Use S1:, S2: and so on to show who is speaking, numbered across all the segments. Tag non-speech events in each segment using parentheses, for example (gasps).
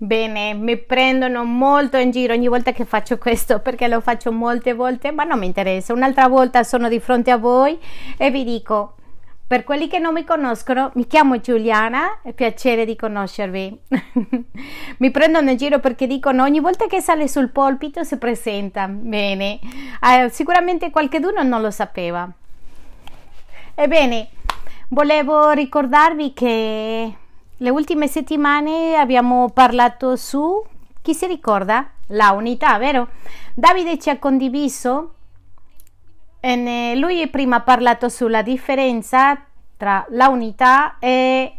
S1: Bene, mi prendono molto in giro ogni volta che faccio questo perché lo faccio molte volte, ma non mi interessa. Un'altra volta sono di fronte a voi e vi dico, per quelli che non mi conoscono, mi chiamo Giuliana, è piacere di conoscervi. (laughs) mi prendono in giro perché dicono ogni volta che sale sul polpito si presenta. Bene, eh, sicuramente qualcuno non lo sapeva. Ebbene, volevo ricordarvi che le ultime settimane abbiamo parlato su, chi si ricorda? La unità, vero? Davide ci ha condiviso, e lui prima ha parlato sulla differenza tra la unità e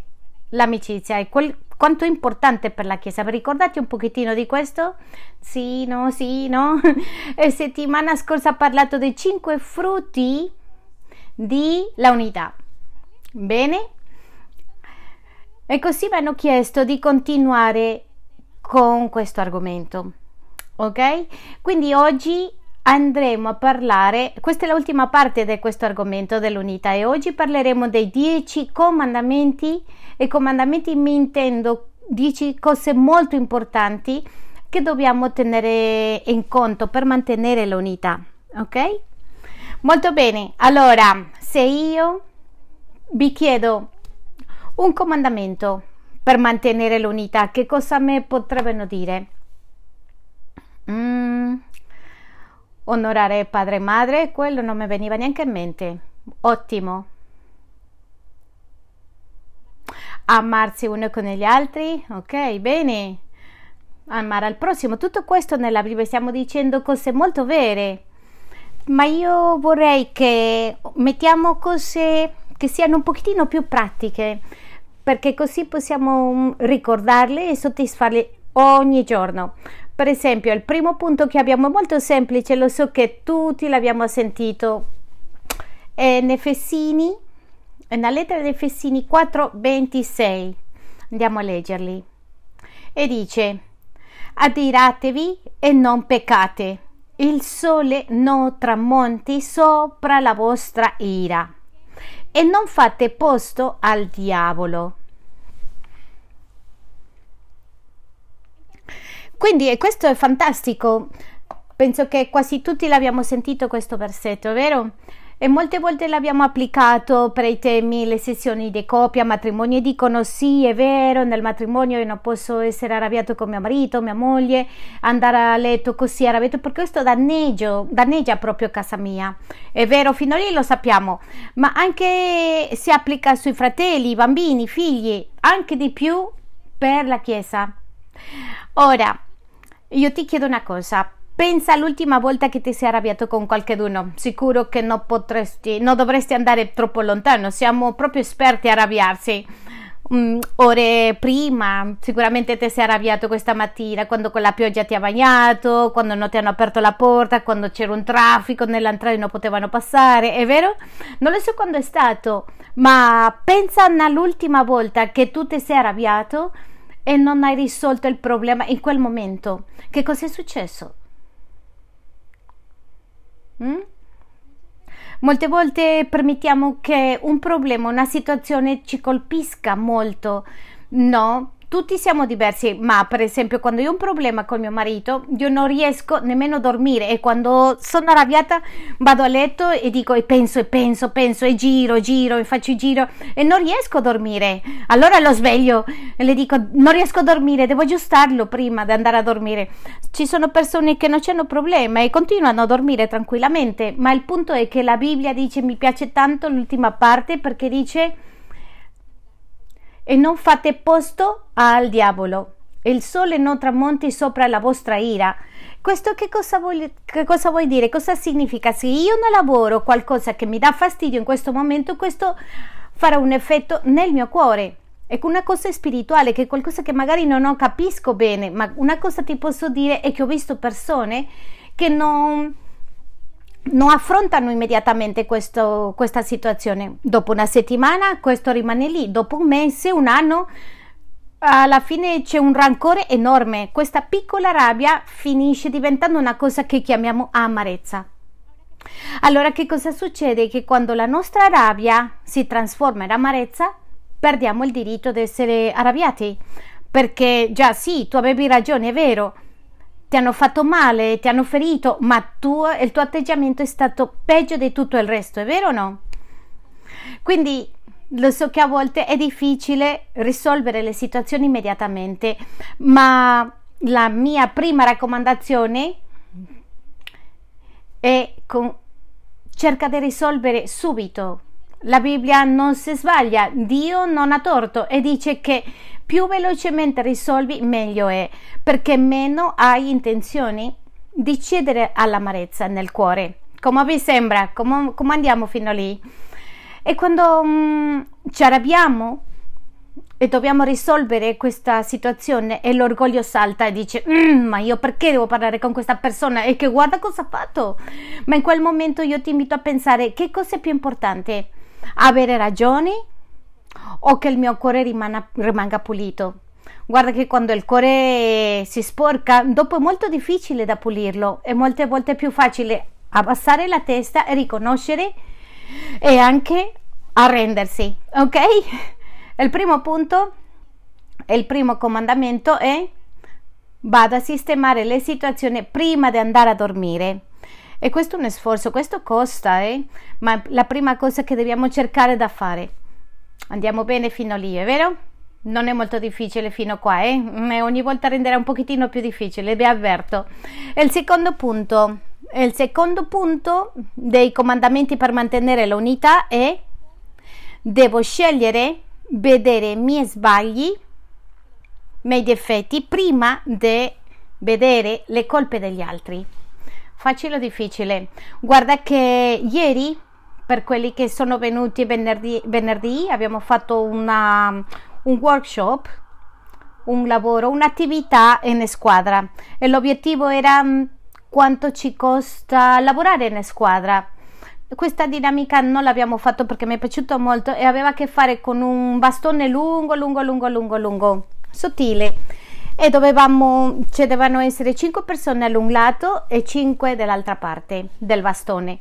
S1: l'amicizia e quel, quanto è importante per la Chiesa. Ricordate un pochettino di questo? Sì, no, sì, no? (laughs) e settimana scorsa ha parlato dei cinque frutti di la unità. Bene? E così mi hanno chiesto di continuare con questo argomento. Ok? Quindi oggi andremo a parlare, questa è l'ultima parte di questo argomento dell'unità e oggi parleremo dei dieci comandamenti e comandamenti mi intendo dieci cose molto importanti che dobbiamo tenere in conto per mantenere l'unità. Ok? Molto bene, allora se io vi chiedo un comandamento per mantenere l'unità. Che cosa mi potrebbero dire? Mm, onorare padre e madre, quello non mi veniva neanche in mente. Ottimo. Amarsi uno con gli altri, ok, bene. Amare al prossimo, tutto questo nella Bibbia stiamo dicendo cose molto vere. Ma io vorrei che mettiamo cose che siano un pochettino più pratiche perché così possiamo mm, ricordarle e soddisfarle ogni giorno. Per esempio, il primo punto che abbiamo è molto semplice, lo so che tutti l'abbiamo sentito, è Nefessini, nella lettera di Fessini 4:26. Andiamo a leggerli. E dice: Adiratevi e non peccate. Il sole non tramonti sopra la vostra ira e non fate posto al diavolo. Quindi questo è fantastico. Penso che quasi tutti l'abbiamo sentito questo versetto, vero? E molte volte l'abbiamo applicato per i temi, le sessioni di coppia, matrimonio e dicono sì, è vero, nel matrimonio io non posso essere arrabbiato con mio marito, mia moglie, andare a letto così arrabbiato perché questo danneggio, danneggia proprio casa mia. È vero, fino lì lo sappiamo, ma anche si applica sui fratelli, bambini, figli, anche di più per la Chiesa. Ora, io ti chiedo una cosa. Pensa all'ultima volta che ti sei arrabbiato con qualcuno. Sicuro che non potresti, non dovresti andare troppo lontano. Siamo proprio esperti a arrabbiarsi. Mm, ore prima, sicuramente ti sei arrabbiato questa mattina quando con la pioggia ti ha bagnato, quando non ti hanno aperto la porta, quando c'era un traffico nell'entrata e non potevano passare, è vero? Non lo so quando è stato, ma pensa all'ultima volta che tu ti sei arrabbiato e non hai risolto il problema in quel momento. Che cosa è successo? Mm? Molte volte permettiamo che un problema, una situazione ci colpisca molto. No, tutti siamo diversi, ma per esempio quando io ho un problema con mio marito, io non riesco nemmeno a dormire e quando sono arrabbiata vado a letto e dico e penso e penso, penso e giro, giro e faccio giro e non riesco a dormire. Allora lo sveglio e le dico non riesco a dormire, devo aggiustarlo prima di andare a dormire. Ci sono persone che non hanno problema e continuano a dormire tranquillamente, ma il punto è che la Bibbia dice mi piace tanto l'ultima parte perché dice e non fate posto al diavolo. Il sole non tramonti sopra la vostra ira. Questo che cosa, vuol, che cosa vuol dire? Cosa significa? Se io non lavoro qualcosa che mi dà fastidio in questo momento, questo farà un effetto nel mio cuore. È una cosa spirituale, che è qualcosa che magari non capisco bene, ma una cosa ti posso dire è che ho visto persone che non, non affrontano immediatamente questo, questa situazione. Dopo una settimana questo rimane lì, dopo un mese, un anno, alla fine c'è un rancore enorme. Questa piccola rabbia finisce diventando una cosa che chiamiamo amarezza. Allora che cosa succede? Che quando la nostra rabbia si trasforma in amarezza, perdiamo il diritto di essere arrabbiati perché già sì, tu avevi ragione, è vero, ti hanno fatto male, ti hanno ferito, ma tu, il tuo atteggiamento è stato peggio di tutto il resto, è vero o no? Quindi lo so che a volte è difficile risolvere le situazioni immediatamente, ma la mia prima raccomandazione è con, cerca di risolvere subito. La Bibbia non si sbaglia, Dio non ha torto e dice che più velocemente risolvi meglio è, perché meno hai intenzioni di cedere all'amarezza nel cuore. Come vi sembra? Come, come andiamo fino lì? E quando mm, ci arrabbiamo e dobbiamo risolvere questa situazione e l'orgoglio salta e dice mm, ma io perché devo parlare con questa persona e che guarda cosa ha fatto ma in quel momento io ti invito a pensare che cosa è più importante avere ragione o che il mio cuore rimana, rimanga pulito. Guarda che quando il cuore si sporca, dopo è molto difficile da pulirlo, è molte volte più facile abbassare la testa e riconoscere e anche arrendersi, ok? (laughs) Il primo punto, il primo comandamento è vado a sistemare le situazioni prima di andare a dormire. E questo è un sforzo, questo costa, eh? ma la prima cosa che dobbiamo cercare da fare. Andiamo bene fino lì, è vero? Non è molto difficile fino qua, eh? ogni volta renderà un pochettino più difficile, vi avverto. Il secondo punto, il secondo punto dei comandamenti per mantenere l'unità è devo scegliere vedere i miei sbagli, i miei difetti prima di vedere le colpe degli altri facile o difficile? Guarda che ieri, per quelli che sono venuti venerdì, venerdì abbiamo fatto una, un workshop, un lavoro, un'attività in squadra. E l'obiettivo era mm, quanto ci costa lavorare in squadra. Questa dinamica non l'abbiamo fatto perché mi è piaciuto molto e aveva a che fare con un bastone lungo, lungo, lungo, lungo, lungo, sottile. E dovevamo, ci dovevano essere 5 persone all'un lato e 5 dall'altra parte del bastone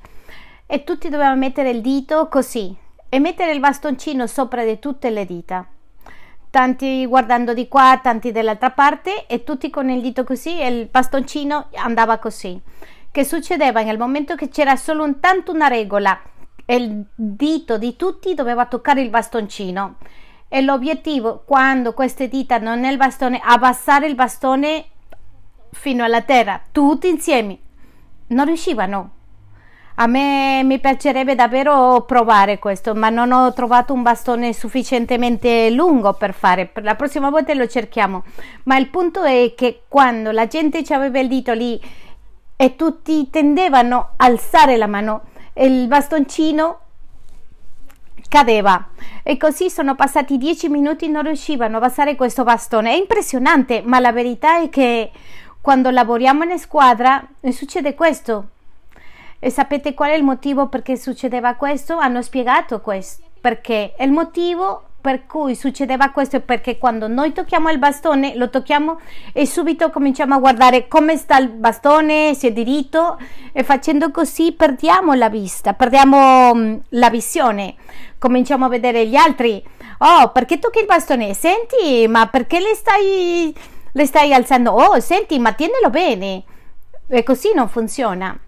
S1: e tutti dovevano mettere il dito così e mettere il bastoncino sopra di tutte le dita. Tanti guardando di qua, tanti dall'altra parte e tutti con il dito così e il bastoncino andava così. Che succedeva? Nel momento che c'era solo un tanto una regola e il dito di tutti doveva toccare il bastoncino. E l'obiettivo quando queste dita non nel bastone abbassare il bastone fino alla terra tutti insieme. Non riuscivano a me mi piacerebbe davvero provare questo ma non ho trovato un bastone sufficientemente lungo per fare la prossima volta lo cerchiamo ma il punto è che quando la gente ci aveva il dito lì e tutti tendevano a alzare la mano il bastoncino cadeva e così sono passati dieci minuti e non riuscivano a passare questo bastone. È impressionante, ma la verità è che quando lavoriamo in squadra succede questo. E sapete qual è il motivo perché succedeva questo? Hanno spiegato questo. Perché il motivo per cui succedeva questo è perché quando noi tocchiamo il bastone lo tocchiamo e subito cominciamo a guardare come sta il bastone, se è diritto e facendo così perdiamo la vista, perdiamo mm, la visione, cominciamo a vedere gli altri. Oh, perché tocchi il bastone? Senti, ma perché le stai, le stai alzando? Oh, senti, ma tienilo bene. E così non funziona.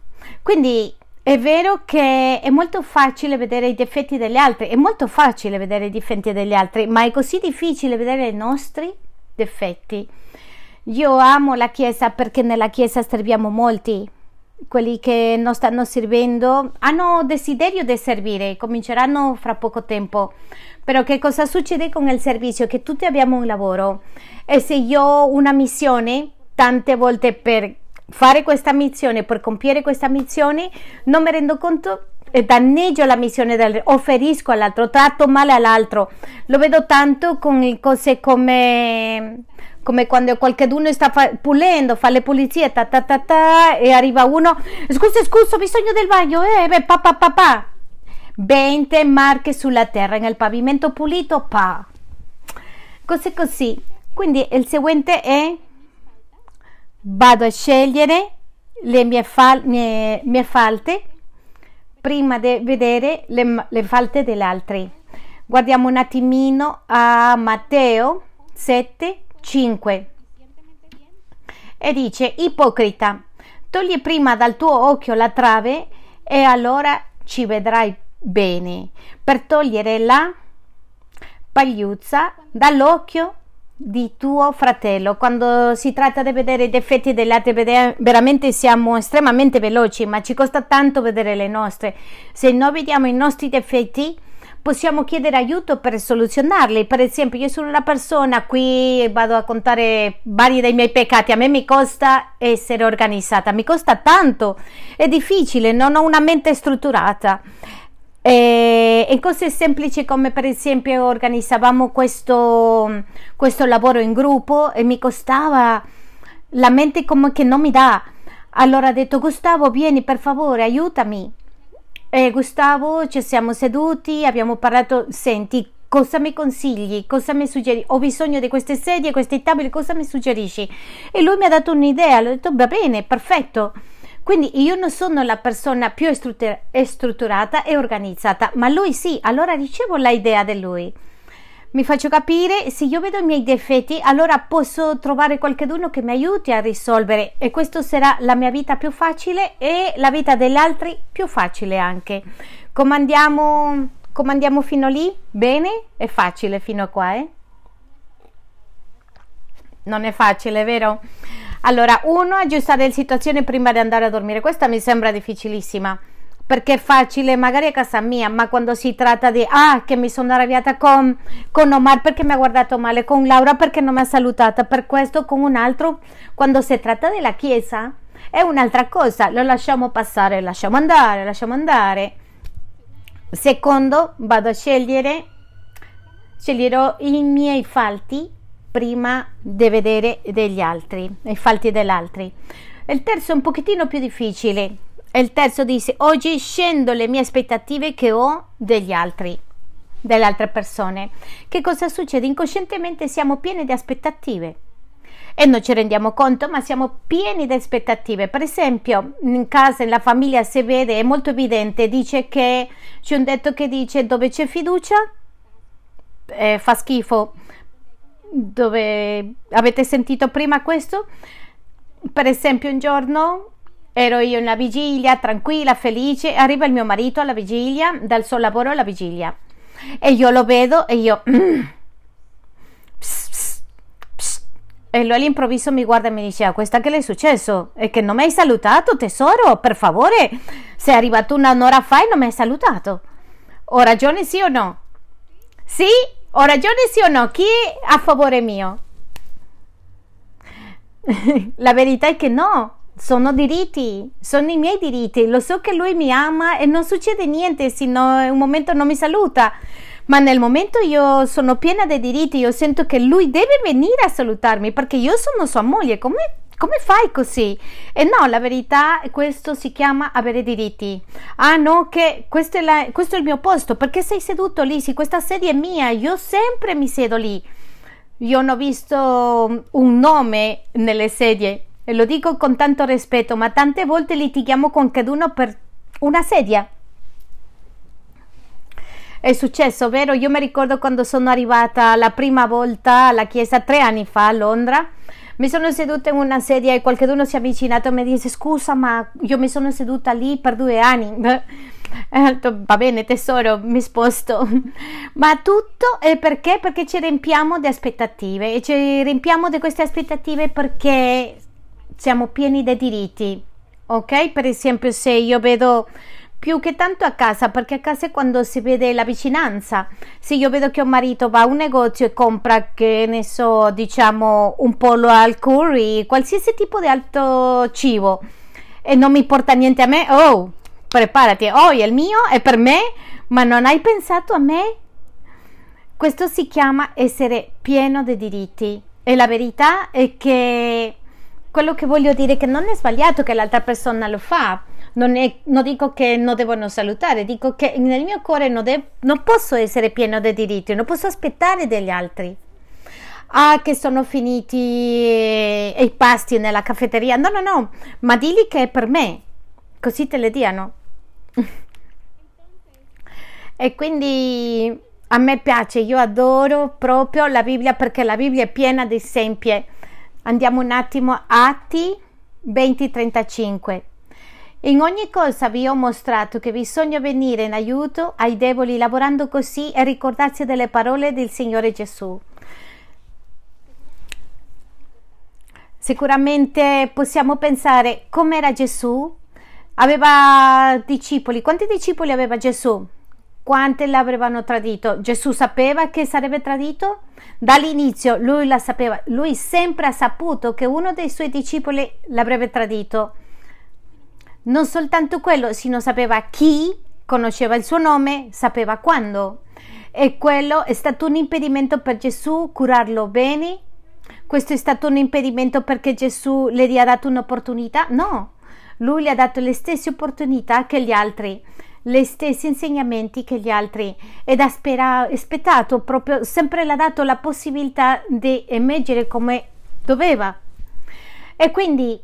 S1: Quindi è vero che è molto facile vedere i difetti degli altri, è molto facile vedere i difetti degli altri, ma è così difficile vedere i nostri difetti. Io amo la Chiesa perché nella Chiesa serviamo molti. Quelli che non stanno servendo hanno desiderio di servire, cominceranno fra poco tempo. Però che cosa succede con il servizio? Che tutti abbiamo un lavoro e se io ho una missione, tante volte per fare questa missione, per compiere questa missione, non mi rendo conto e danneggio la missione dell'altro, ferisco all'altro, tratto male all'altro. Lo vedo tanto con cose come, come quando qualcuno sta fa, pulendo, fa le pulizie, ta, ta, ta, ta, e arriva uno, scusa, scusa, ho bisogno del bagno, eh, beh, papà, papà. 20 marche sulla terra, nel pavimento pulito, pa. Cose così. Quindi il seguente è vado a scegliere le mie, fal- mie, mie falte prima di vedere le, le falte degli altri. Guardiamo un attimino a Matteo 7, 5 e dice ipocrita, togli prima dal tuo occhio la trave e allora ci vedrai bene per togliere la pagliuzza dall'occhio di tuo fratello. Quando si tratta di vedere i difetti degli altri, veramente siamo estremamente veloci, ma ci costa tanto vedere le nostre. Se noi vediamo i nostri difetti, possiamo chiedere aiuto per soluzionarli. Per esempio, io sono una persona, qui vado a contare vari dei miei peccati, a me mi costa essere organizzata, mi costa tanto, è difficile, non ho una mente strutturata. E, e cose semplici come per esempio organizzavamo questo, questo lavoro in gruppo e mi costava la mente come che non mi dà. Allora ho detto Gustavo vieni per favore aiutami e Gustavo ci siamo seduti, abbiamo parlato, senti, cosa mi consigli, cosa mi suggerisci, ho bisogno di queste sedie, questi tavoli, cosa mi suggerisci? E lui mi ha dato un'idea, l'ho detto va bene, perfetto. Quindi io non sono la persona più strutturata e organizzata, ma lui sì, allora ricevo l'idea di lui mi faccio capire, se io vedo i miei difetti, allora posso trovare qualcuno che mi aiuti a risolvere e questo sarà la mia vita più facile e la vita degli altri più facile anche. Comandiamo, comandiamo fino lì? Bene? È facile fino a qua, eh? Non è facile, vero? Allora, uno, aggiustare la situazione prima di andare a dormire. Questa mi sembra difficilissima perché è facile magari a casa mia, ma quando si tratta di ah che mi sono arrabbiata con, con Omar perché mi ha guardato male, con Laura perché non mi ha salutata, per questo con un altro, quando si tratta della chiesa è un'altra cosa, lo lasciamo passare, lasciamo andare, lasciamo andare. Secondo, vado a scegliere, sceglierò i miei falti prima di vedere degli altri, i falti degli altri. Il terzo è un pochettino più difficile, il terzo dice, oggi scendo le mie aspettative che ho degli altri, delle altre persone. Che cosa succede? Incoscientemente siamo pieni di aspettative e non ci rendiamo conto, ma siamo pieni di aspettative. Per esempio, in casa, nella famiglia si vede, è molto evidente, dice che c'è un detto che dice dove c'è fiducia eh, fa schifo. Dove avete sentito prima questo? Per esempio, un giorno Ero io in una vigilia, tranquilla, felice, arriva il mio marito alla vigilia, dal suo lavoro alla vigilia. E io lo vedo e io... (clears throat) Mm, e lui all'improvviso mi guarda e mi dice: ah, Questa che le è successo? E che non mi hai salutato, tesoro? Per favore, sei arrivato un'ora fa e non mi hai salutato. Ho ragione, sì o no? Sì? Ho ragione, sì o no? Chi è a favore mio? (laughs) La verità è che no sono diritti, sono i miei diritti. Lo so che lui mi ama e non succede niente se no, in un momento non mi saluta. Ma nel momento io sono piena di diritti, io sento che lui deve venire a salutarmi perché io sono sua moglie. Come, come fai così? E no, la verità è questo si chiama avere diritti. Ah no, che questo è, la, questo è il mio posto, perché sei seduto lì? Sì, questa sedia è mia, io sempre mi siedo lì. Io non ho visto un nome nelle sedie, e lo dico con tanto rispetto, ma tante volte litighiamo con caduno per una sedia. È successo, vero? Io mi ricordo quando sono arrivata la prima volta alla chiesa tre anni fa a Londra. Mi sono seduta in una sedia e qualcuno si è avvicinato e mi dice scusa ma io mi sono seduta lì per due anni. (laughs) Va bene tesoro, mi sposto. (laughs) Ma tutto è perché? Perché ci riempiamo di aspettative e ci riempiamo di queste aspettative perché siamo pieni di diritti, ok? Per esempio, se io vedo più che tanto a casa, perché a casa è quando si vede la vicinanza. Se io vedo che un marito va a un negozio e compra, che ne so, diciamo un pollo al curry, qualsiasi tipo di alto cibo e non mi porta niente a me, oh, preparati, oh, è il mio è per me, ma non hai pensato a me? Questo si chiama essere pieno di diritti e la verità è che quello che voglio dire è che non è sbagliato che l'altra persona lo fa. Non, è, non dico che non devono salutare, dico che nel mio cuore non, de- non posso essere pieno di diritti, non posso aspettare degli altri. Ah, che sono finiti i pasti nella caffetteria. No, no, no, ma digli che è per me, così te le diano. e quindi a me piace, io adoro proprio la Bibbia perché la Bibbia è piena di esempi. Andiamo un attimo a Atti 20:35. In ogni cosa vi ho mostrato che bisogna venire in aiuto ai deboli lavorando così e ricordarsi delle parole del Signore Gesù. Sicuramente possiamo pensare com'era Gesù? Aveva discepoli. Quanti discepoli aveva Gesù? quante l'avevano tradito. Gesù sapeva che sarebbe tradito? Dall'inizio lui la sapeva, lui sempre ha saputo che uno dei suoi discepoli l'avrebbe tradito. Non soltanto quello, sino sapeva chi, conosceva il suo nome, sapeva quando. E quello è stato un impedimento per Gesù curarlo bene? Questo è stato un impedimento perché Gesù le ha dato un'opportunità? No, lui le ha dato le stesse opportunità che gli altri gli stessi insegnamenti che gli altri ed ha spera, aspettato proprio, sempre le ha dato la possibilità di emergere come doveva. E quindi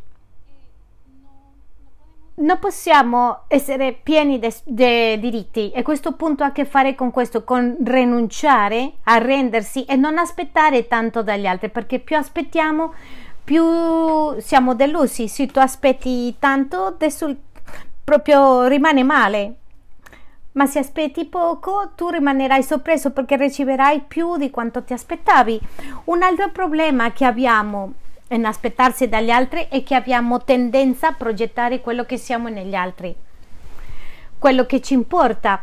S1: non possiamo essere pieni di diritti e questo punto ha a che fare con questo, con rinunciare, arrendersi e non aspettare tanto dagli altri, perché più aspettiamo, più siamo delusi. Se tu aspetti tanto, adesso proprio rimane male ma se aspetti poco tu rimanerai sorpreso perché riceverai più di quanto ti aspettavi. Un altro problema che abbiamo in aspettarsi dagli altri è che abbiamo tendenza a progettare quello che siamo negli altri, quello che ci importa.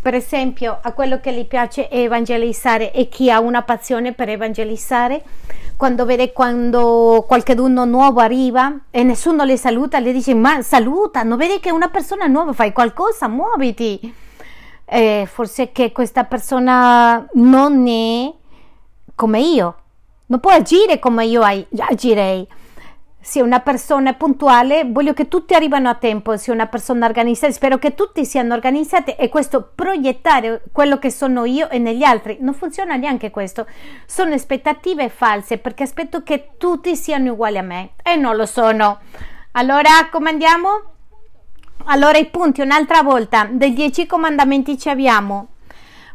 S1: Per esempio, a quello che gli piace evangelizzare e chi ha una passione per evangelizzare, quando vede quando qualcuno nuovo arriva e nessuno le saluta, le dice ma saluta, non vedi che una persona nuova fai qualcosa, muoviti. Eh, forse che questa persona non è come io, non può agire come io agirei se una persona è puntuale, voglio che tutti arrivino a tempo, se una persona organizzata, spero che tutti siano organizzati e questo proiettare quello che sono io e negli altri, non funziona neanche questo. Sono aspettative false perché aspetto che tutti siano uguali a me e non lo sono. Allora, come andiamo? Allora, i punti, un'altra volta, dei dieci comandamenti ci abbiamo.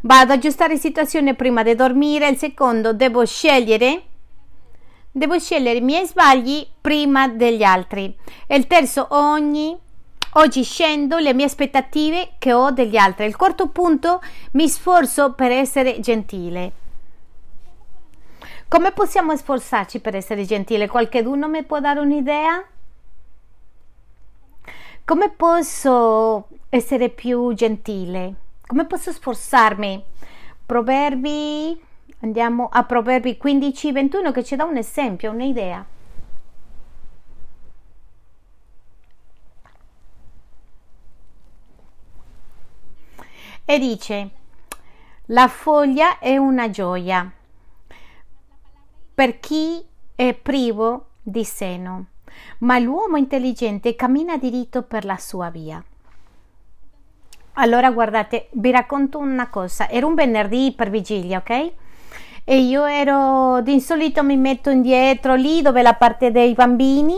S1: Vado ad aggiustare situazione prima di dormire, il secondo devo scegliere Devo scegliere i miei sbagli prima degli altri. E il terzo, ogni Oggi scendo le mie aspettative che ho degli altri. Il quarto punto, mi sforzo per essere gentile. Come possiamo sforzarci per essere gentile? Qualcuno mi può dare un'idea? Come posso essere più gentile? Come posso sforzarmi? Proverbi Andiamo a Proverbi 15, 21 che ci dà un esempio, un'idea. E dice, la foglia è una gioia per chi è privo di seno, ma l'uomo intelligente cammina diritto per la sua via. Allora guardate, vi racconto una cosa, era un venerdì per vigilia, ok? e io ero di solito mi metto indietro lì dove la parte dei bambini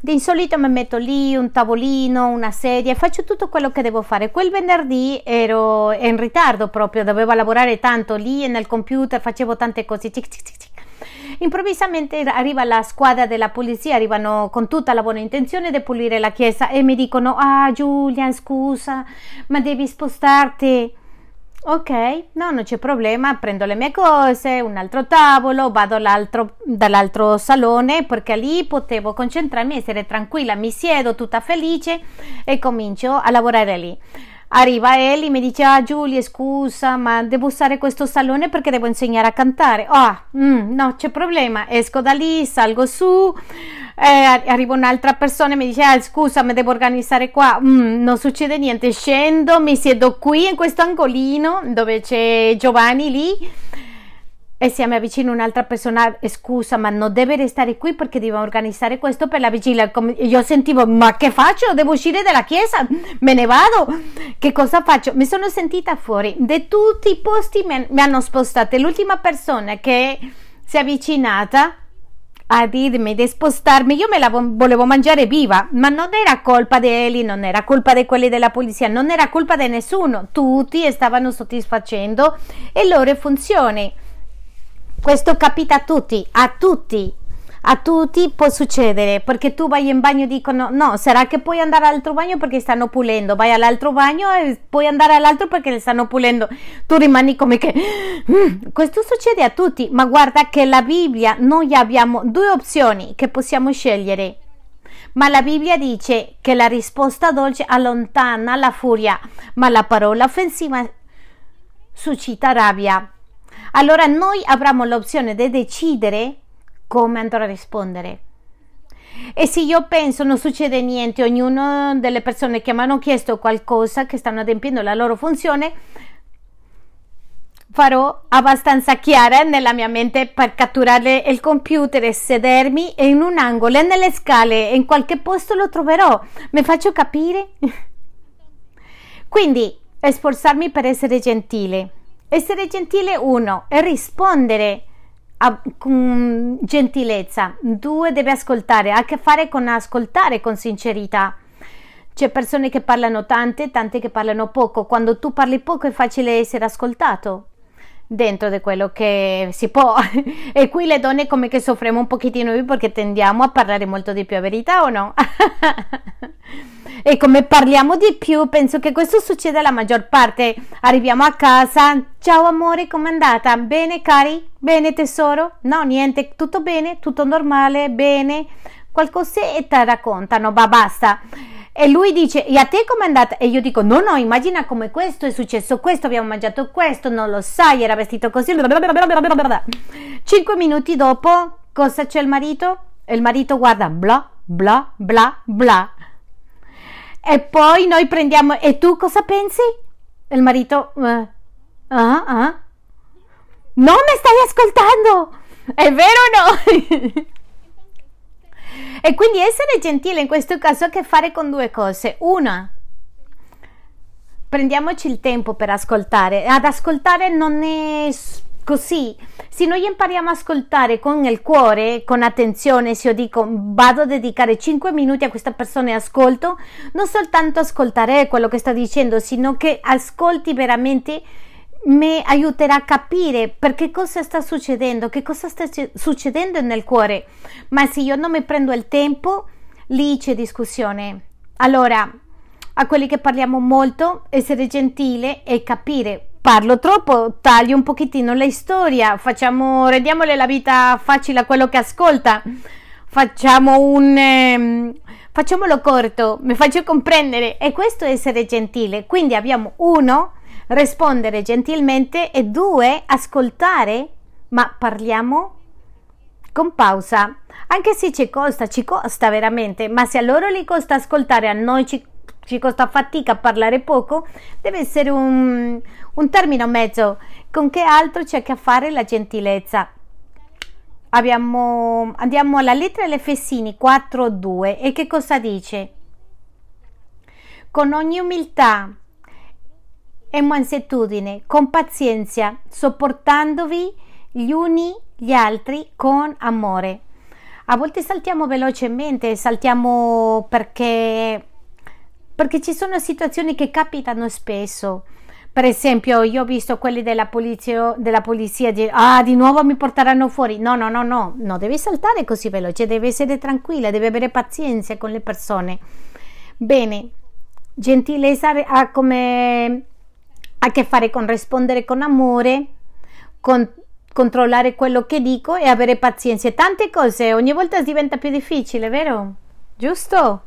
S1: di solito mi metto lì un tavolino, una sedia, faccio tutto quello che devo fare. Quel venerdì ero in ritardo proprio, dovevo lavorare tanto lì nel computer, facevo tante cose. Cic, cic, cic. Improvvisamente arriva la squadra della polizia, arrivano con tutta la buona intenzione di pulire la chiesa e mi dicono: Ah, Giulia, scusa, ma devi spostarti. Ok, no, non c'è problema, prendo le mie cose, un altro tavolo, vado dall'altro salone perché lì potevo concentrarmi, essere tranquilla, mi siedo tutta felice e comincio a lavorare lì. Arriva Eli, mi dice, ah Giulia scusa, ma devo usare questo salone perché devo insegnare a cantare. Ah, oh, mm, no, c'è problema, esco da lì, salgo su, eh, arriva un'altra persona e mi dice ah, scusa mi devo organizzare qua mm, non succede niente scendo mi siedo qui in questo angolino dove c'è Giovanni lì e se mi avvicina un'altra persona scusa ma non deve restare qui perché devo organizzare questo per la vigilia. Io sentivo ma che faccio? Devo uscire dalla chiesa? Me ne vado? Che cosa faccio? Mi sono sentita fuori di tutti i posti mi, hanno spostato l'ultima persona che si è avvicinata a dirmi di spostarmi, io me la volevo mangiare viva, ma non era colpa di Eli, non era colpa di quelli della polizia, non era colpa di nessuno, tutti stavano soddisfacendo le loro funzioni. Questo capita a tutti, a tutti, a tutti può succedere perché tu vai in bagno e dicono no, sarà che puoi andare all'altro bagno perché stanno pulendo, vai all'altro bagno e puoi andare all'altro perché stanno pulendo, tu rimani come che mm, questo succede a tutti, ma guarda che la Bibbia noi abbiamo due opzioni che possiamo scegliere. Ma la Bibbia dice che la risposta dolce allontana la furia, ma la parola offensiva suscita rabbia. Allora noi avremo l'opzione di decidere come andrò a rispondere. E se io penso non succede niente, ognuna delle persone che mi hanno chiesto qualcosa, che stanno adempiendo la loro funzione, farò abbastanza chiara nella mia mente per catturare il computer e sedermi in un angolo nelle scale in qualche posto lo troverò. Mi faccio capire? (laughs) Quindi, sforzarmi per essere gentile. Essere gentile, uno, e rispondere con gentilezza, due deve ascoltare, ha a che fare con ascoltare con sincerità. C'è persone che parlano tante, tante che parlano poco. Quando tu parli poco è facile essere ascoltato dentro di quello che si può. (laughs) e qui le donne come che soffriamo un pochettino più perché tendiamo a parlare molto di più, verità o no? (laughs) e come parliamo di più, penso che questo succeda la maggior parte. Arriviamo a casa, ciao amore, com'è andata? Bene, cari? Bene, tesoro? No, niente, tutto bene, tutto normale, bene. Qualcosetta raccontano, ma basta. E lui dice, e a te com'è andata? E io dico, no, no, immagina come questo è successo, questo, abbiamo mangiato questo, non lo sai, era vestito così. Cinque minuti dopo, cosa c'è il marito? E il marito guarda, bla, bla, bla, bla. E poi noi prendiamo, e tu cosa pensi? Il marito, uh, uh, uh. non mi stai ascoltando, è vero o no? (laughs) e quindi essere gentile in questo caso ha a che fare con due cose. Una, prendiamoci il tempo per ascoltare. Ad ascoltare non è Così, se noi impariamo a ascoltare con il cuore, con attenzione, se io dico vado a dedicare 5 minuti a questa persona e ascolto, non soltanto ascoltare quello che sta dicendo, sino che ascolti veramente mi aiuterà a capire perché cosa sta succedendo, che cosa sta succedendo nel cuore. Ma se io non mi prendo il tempo, lì c'è discussione. Allora, a quelli che parliamo molto, essere gentile e capire parlo troppo, taglio un pochettino la storia, facciamo, rendiamole la vita facile a quello che ascolta, facciamo un... Eh, facciamolo corto, mi faccio comprendere e questo è essere gentile. Quindi abbiamo uno, rispondere gentilmente e due, ascoltare, ma parliamo con pausa. Anche se ci costa, ci costa veramente, ma se a loro li costa ascoltare, a noi ci ci costa fatica parlare poco, deve essere un, un termine mezzo. Con che altro c'è che fare la gentilezza? Abbiamo, andiamo alla lettera Efesini 4.2 e che cosa dice? Con ogni umiltà e mansuetudine, con pazienza, sopportandovi gli uni gli altri con amore. A volte saltiamo velocemente, saltiamo perché perché ci sono situazioni che capitano spesso. Per esempio, io ho visto quelli della polizia, della polizia dire, ah, di nuovo mi porteranno fuori. No, no, no, no, non devi saltare così veloce, devi essere tranquilla, devi avere pazienza con le persone. Bene, gentilezza ha a che fare con rispondere con amore, con controllare quello che dico e avere pazienza. Tante cose, ogni volta diventa più difficile, vero? Giusto?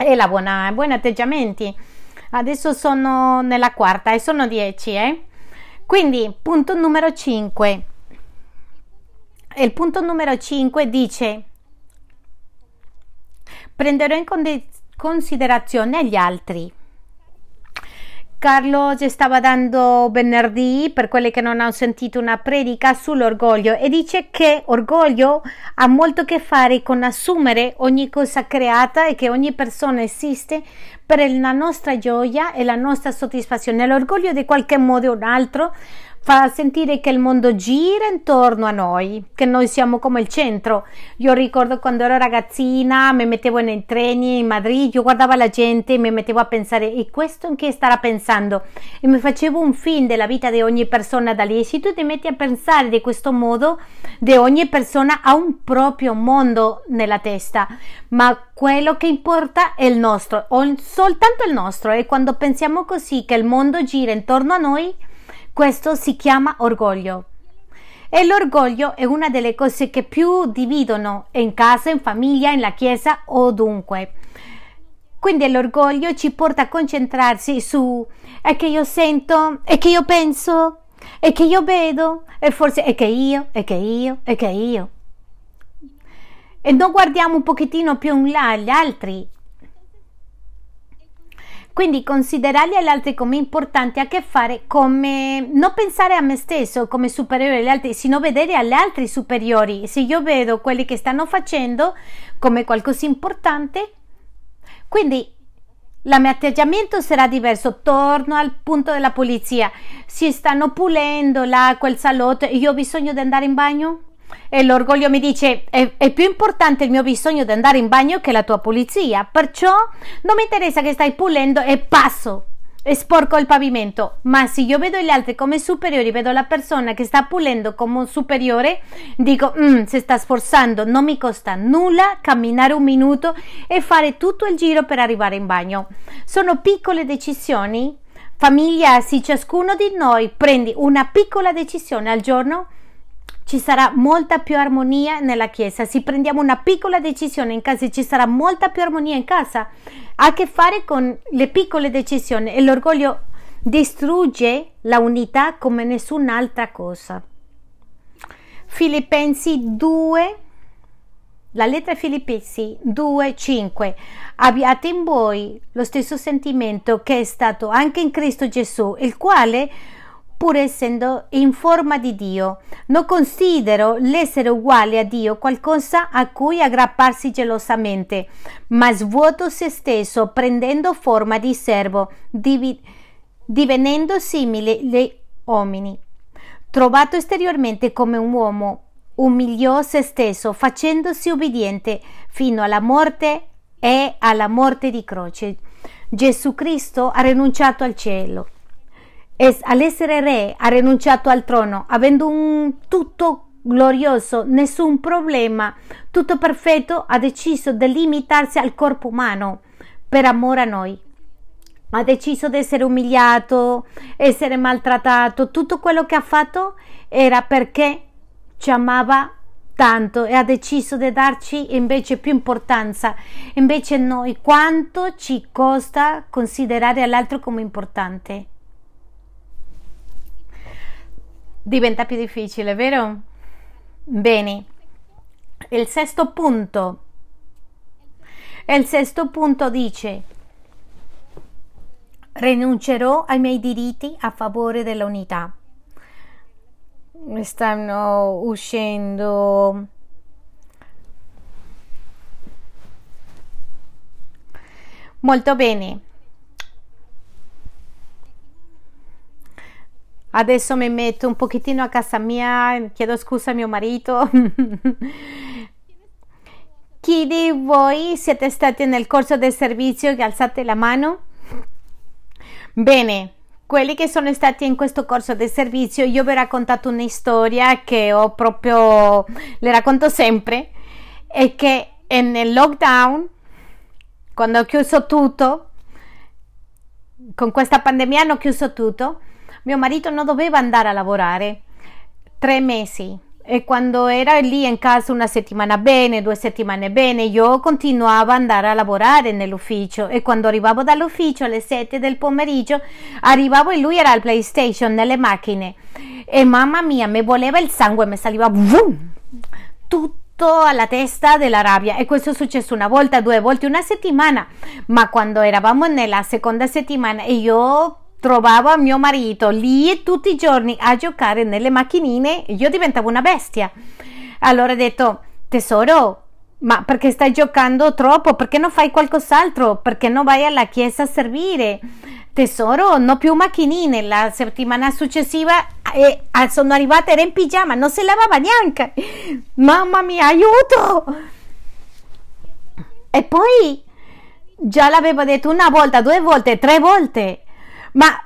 S1: e la buona, buoni atteggiamenti. Adesso sono nella quarta e sono 10, eh? Quindi, punto numero 5. Il punto numero 5 dice: Prenderò in considerazione gli altri. Carlo ci stava dando venerdì, per quelli che non hanno sentito, una predica sull'orgoglio e dice che orgoglio ha molto a che fare con assumere ogni cosa creata e che ogni persona esiste per la nostra gioia e la nostra soddisfazione. L'orgoglio di qualche modo o un altro fa sentire che il mondo gira intorno a noi, che noi siamo come il centro. Io ricordo quando ero ragazzina, mi mettevo nei treni in Madrid, io guardavo la gente e mi mettevo a pensare, e questo in che starà pensando? E mi facevo un film della vita di ogni persona da lì. E se tu ti metti a pensare di questo modo, di ogni persona ha un proprio mondo nella testa, ma quello che importa è il nostro, soltanto il nostro. E quando pensiamo così, che il mondo gira intorno a noi, questo si chiama orgoglio. E l'orgoglio è una delle cose che più dividono in casa, in famiglia, nella chiesa o dunque. Quindi l'orgoglio ci porta a concentrarsi su è che io sento, è che io penso, è che io vedo, e forse è che io, è che io, è che io. E non guardiamo un pochettino più in là agli altri quindi considerare gli altri come importanti ha a che fare come non pensare a me stesso come superiore agli altri, sino vedere agli altri superiori. Se io vedo quelli che stanno facendo come qualcosa importante, quindi il mio atteggiamento sarà diverso. Torno al punto della pulizia. Si stanno pulendo là quel salotto io ho bisogno di andare in bagno? E l'orgoglio mi dice è, è, più importante il mio bisogno di andare in bagno che la tua pulizia. Perciò non mi interessa che stai pulendo e passo e sporco il pavimento. Ma se io vedo gli altri come superiori, vedo la persona che sta pulendo come un superiore, dico mm, si sta sforzando, non mi costa nulla camminare un minuto e fare tutto il giro per arrivare in bagno. Sono piccole decisioni. Famiglia, se ciascuno di noi prende una piccola decisione al giorno, ci sarà molta più armonia nella chiesa. Se prendiamo una piccola decisione in casa, ci sarà molta più armonia in casa. Ha a che fare con le piccole decisioni e l'orgoglio distrugge la unità come nessun'altra cosa. Filippensi 2 la lettera Filippesi 2:5 abbiate in voi lo stesso sentimento che è stato anche in Cristo Gesù, il quale pur essendo in forma di Dio. Non considero l'essere uguale a Dio qualcosa a cui aggrapparsi gelosamente, ma svuoto se stesso prendendo forma di servo, div- divenendo simile agli uomini. Trovato esteriormente come un uomo, umiliò se stesso, facendosi ubbidiente fino alla morte e alla morte di croce. Gesù Cristo ha rinunciato al cielo es, all'essere re ha rinunciato al trono, avendo un tutto glorioso, nessun problema, tutto perfetto, ha deciso di limitarsi al corpo umano per amore a noi. Ha deciso di essere umiliato, essere maltrattato, tutto quello che ha fatto era perché ci amava tanto e ha deciso di darci invece più importanza. Invece noi quanto ci costa considerare l'altro come importante? Diventa più difficile, vero? Bene. Il sesto punto. Il sesto punto dice rinuncerò ai miei diritti a favore dell'unità. Stanno uscendo molto bene. Adesso mi metto un pochettino a casa mia, chiedo scusa a mio marito. (laughs) Chi di voi siete stati nel corso del servizio che alzate la mano? Bene, quelli che sono stati in questo corso del servizio, io vi ho raccontato una storia che ho proprio, le racconto sempre, e che nel lockdown, quando ho chiuso tutto, con questa pandemia hanno chiuso tutto, mio marito non doveva andare a lavorare tre mesi e quando era lì in casa una settimana bene, due settimane bene, io continuavo ad andare a lavorare nell'ufficio e quando arrivavo dall'ufficio alle 7 del pomeriggio arrivavo e lui era al PlayStation nelle macchine e mamma mia mi voleva il sangue, mi saliva boom, tutto alla testa della rabbia. E questo è successo una volta, due volte, una settimana, ma quando eravamo nella seconda settimana e io trovavo mio marito lì tutti i giorni a giocare nelle macchinine, io diventavo una bestia. Allora ho detto, tesoro, ma perché stai giocando troppo? Perché non fai qualcos'altro? Perché non vai alla chiesa a servire? Tesoro, no più macchinine. La settimana successiva eh, sono arrivata, era in pigiama, non si lavava neanche. Mamma mia, aiuto! E poi già l'avevo detto una volta, due volte, tre volte. Ma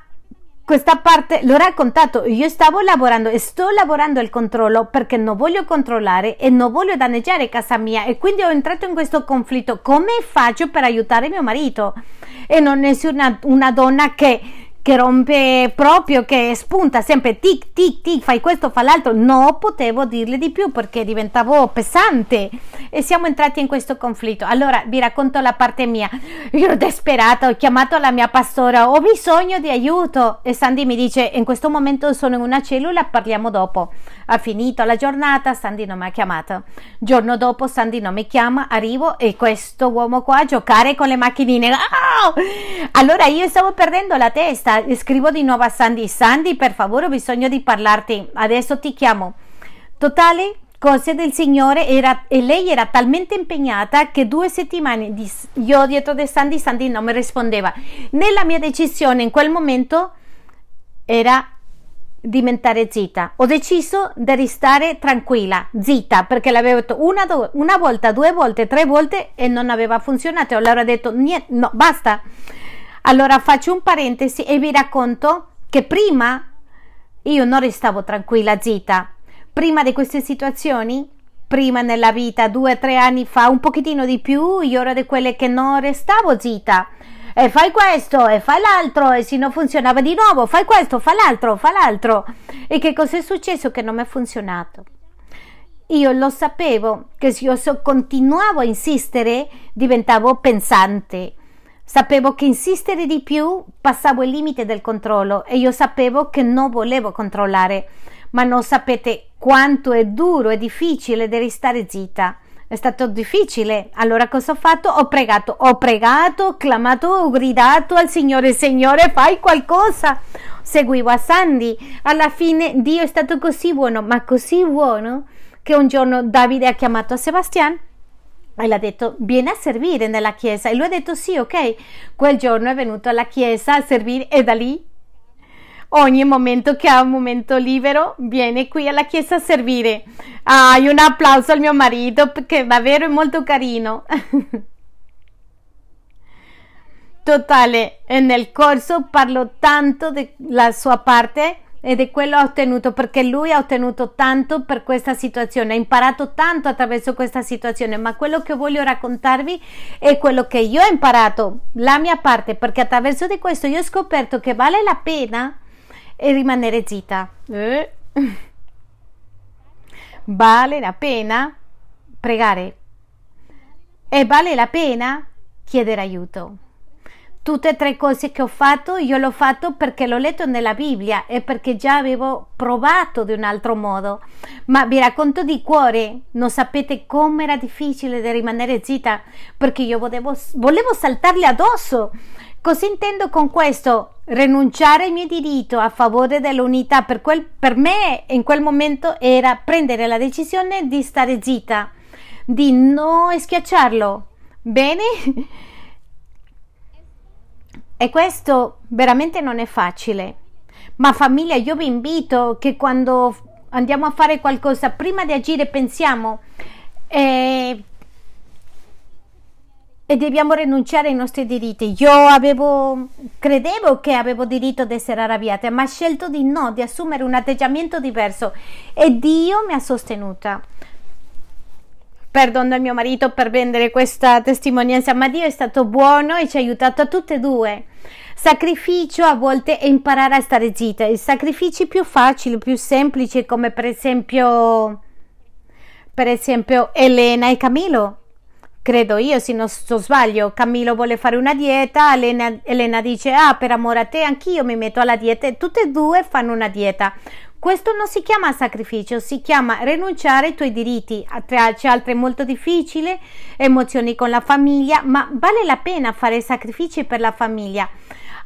S1: questa parte l'ho raccontato, io stavo lavorando e sto lavorando il controllo perché non voglio controllare e non voglio danneggiare casa mia e quindi ho entrato in questo conflitto. Come faccio per aiutare mio marito? E non è una, una donna che che rompe proprio, che spunta sempre tic tic tic, fai questo, fa l'altro. Non potevo dirle di più perché diventavo pesante e siamo entrati in questo conflitto. Allora vi racconto la parte mia. Io ero disperata, ho chiamato la mia pastora, ho bisogno di aiuto e Sandy mi dice in questo momento sono in una cellula, parliamo dopo. Ha finito la giornata, Sandy non mi ha chiamato. Giorno dopo Sandy non mi chiama, arrivo e questo uomo qua a giocare con le macchinine. Oh! Allora io stavo perdendo la testa, scrivo di nuovo a Sandy, Sandy per favore ho bisogno di parlarti, adesso ti chiamo. Totale cose del Signore era, e lei era talmente impegnata che due settimane di, io dietro di Sandy, Sandy non mi rispondeva. Nella mia decisione in quel momento era diventare zitta. Ho deciso di restare tranquilla, zitta, perché l'avevo detto una, una, volta, due volte, tre volte e non aveva funzionato. Allora ho detto niente, no, basta. Allora faccio un parentesi e vi racconto che prima io non restavo tranquilla, zitta. Prima di queste situazioni, prima nella vita, due o tre anni fa, un pochettino di più, io ero di quelle che non restavo zitta e fai questo e fai l'altro e se non funzionava di nuovo fai questo, fa l'altro, fa l'altro. E che cosa è successo? Che non mi è funzionato. Io lo sapevo che se io continuavo a insistere diventavo pensante. Sapevo che insistere di più passavo il limite del controllo e io sapevo che non volevo controllare. Ma non sapete quanto è duro e difficile di restare zitta. È stato difficile. Allora cosa ho fatto? Ho pregato, ho pregato, ho clamato, ho gridato al Signore, Signore, fai qualcosa. Seguivo a Sandy. Alla fine Dio è stato così buono, ma così buono che un giorno Davide ha chiamato Sebastian e ha detto vieni a servire nella chiesa e lui ha detto sì ok quel giorno è venuto alla chiesa a servire e da lì ogni momento che ha un momento libero viene qui alla chiesa a servire. Ah, un applauso al mio marito perché davvero è molto carino. (laughs) Totale, e nel corso parlo tanto della sua parte e di quello ha ottenuto perché lui ha ottenuto tanto per questa situazione, ha imparato tanto attraverso questa situazione, ma quello che voglio raccontarvi è quello che io ho imparato, la mia parte, perché attraverso di questo io ho scoperto che vale la pena e rimanere zitta. Eh. Vale la pena pregare e vale la pena chiedere aiuto. Tutte e tre cose che ho fatto, io l'ho fatto perché l'ho letto nella Bibbia e perché già avevo provato di un altro modo. Ma vi racconto di cuore, non sapete com'era difficile di rimanere zitta perché io volevo, volevo saltarle addosso. Cosa intendo con questo? Rinunciare al mio diritto a favore dell'unità per, quel, per me in quel momento era prendere la decisione di stare zitta, di non schiacciarlo. Bene? (laughs) E questo veramente non è facile. Ma famiglia, io vi invito che quando andiamo a fare qualcosa, prima di agire pensiamo eh, e dobbiamo rinunciare ai nostri diritti. Io avevo, credevo che avevo diritto di essere arrabbiata, ma ho scelto di no, di assumere un atteggiamento diverso e Dio mi ha sostenuta. Perdono il mio marito per vendere questa testimonianza, ma Dio è stato buono e ci ha aiutato a tutte e due. Sacrificio a volte è imparare a stare zitta, i sacrifici più facili, più semplici, come per esempio, per esempio Elena e Camilo credo io, se non sto sbaglio, Camillo vuole fare una dieta, Elena, Elena dice ah per amore a te anch'io mi metto alla dieta e tutte e due fanno una dieta. Questo non si chiama sacrificio, si chiama rinunciare ai tuoi diritti. C'è altre molto difficili, emozioni con la famiglia, ma vale la pena fare sacrifici per la famiglia.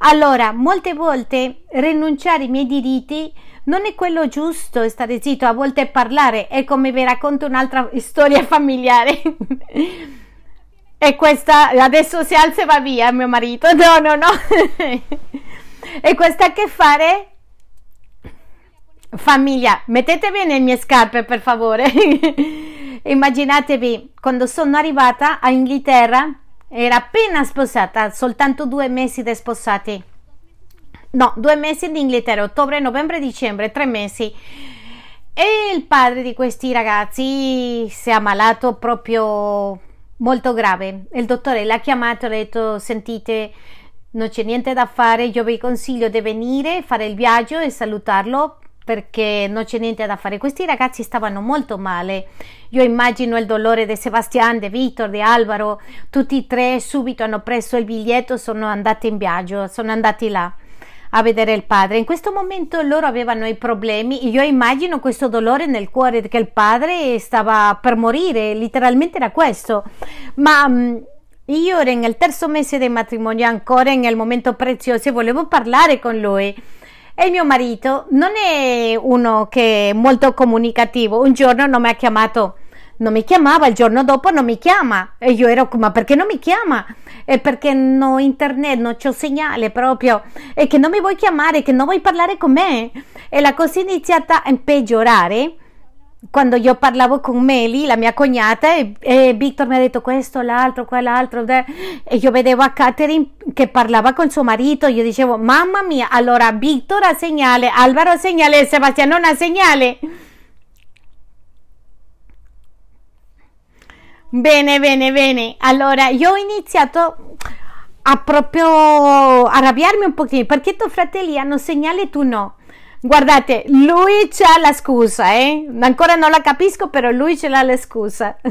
S1: Allora, molte volte rinunciare ai miei diritti non è quello giusto, stare zitto, a volte parlare. È come vi racconto un'altra (laughs) storia familiare. e questa adesso si alza e va via mio marito. No, no, no. (laughs) e questa a che fare famiglia. Mettetevi nelle mie scarpe, per favore. (laughs) Immaginatevi quando sono arrivata a Inghilterra, era appena sposata, soltanto due mesi di sposati. No, due mesi in Inghilterra, ottobre, novembre, dicembre, tre mesi. E il padre di questi ragazzi si è ammalato proprio molto grave. Il dottore l'ha chiamato e ha detto: Sentite, non c'è niente da fare, io vi consiglio di venire, fare il viaggio e salutarlo perché non c'è niente da fare. Questi ragazzi stavano molto male. Io immagino il dolore di Sebastian, di Victor, di Alvaro. Tutti e tre subito hanno preso il biglietto, sono andati in viaggio, sono andati là a vedere il padre. In questo momento loro avevano i problemi. Io immagino questo dolore nel cuore che il padre stava per morire, letteralmente era questo. Ma mm, io ero nel terzo mese di matrimonio, ancora nel momento prezioso, e volevo parlare con lui. E mio marito non è uno che è molto comunicativo. Un giorno non mi ha chiamato, non mi chiamava, il giorno dopo non mi chiama. E io ero, ma perché non mi chiama? E perché non ho internet, non c'ho segnale proprio. E che non mi vuoi chiamare, che non vuoi parlare con me. E la cosa è iniziata a peggiorare quando io parlavo con Meli, la mia cognata, e, e Victor mi ha detto questo, l'altro, quell'altro, e io vedevo a Catherine che parlava con suo marito, io dicevo, mamma mia, allora Victor ha segnale, Alvaro ha segnale, Sebastiano non ha segnale. Bene, bene, bene. Allora, io ho iniziato a proprio arrabbiarmi un pochino perché i tuoi fratelli hanno segnale e tu no. Guardate, lui c'ha la scusa, eh? Ancora non la capisco, però lui ce l'ha la scusa. (laughs)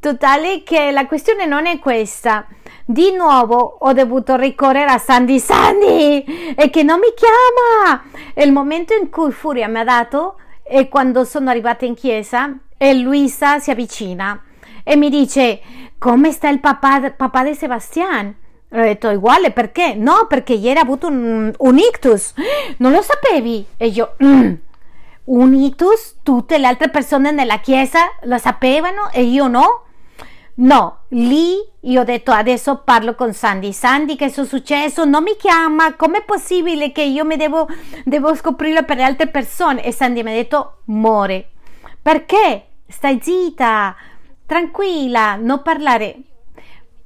S1: Totale che la questione non è questa. Di nuovo ho dovuto ricorrere a Sandy Sandy e che non mi chiama. E il momento in cui Furia mi ha dato è quando sono arrivata in chiesa e Luisa si avvicina e mi dice come sta il papà, papà di Sebastian? Ho detto uguale perché? No, perché ieri ha avuto un, un ictus. Non lo sapevi? E io, mm, un ictus? Tutte le altre persone nella chiesa lo sapevano e io no? No, lì io ho detto adesso parlo con Sandy. Sandy, che è successo? Non mi chiama. Com'è possibile che io mi devo, devo scoprirlo per le altre persone? E Sandy mi ha detto muore. Perché? Stai zitta, tranquilla, non parlare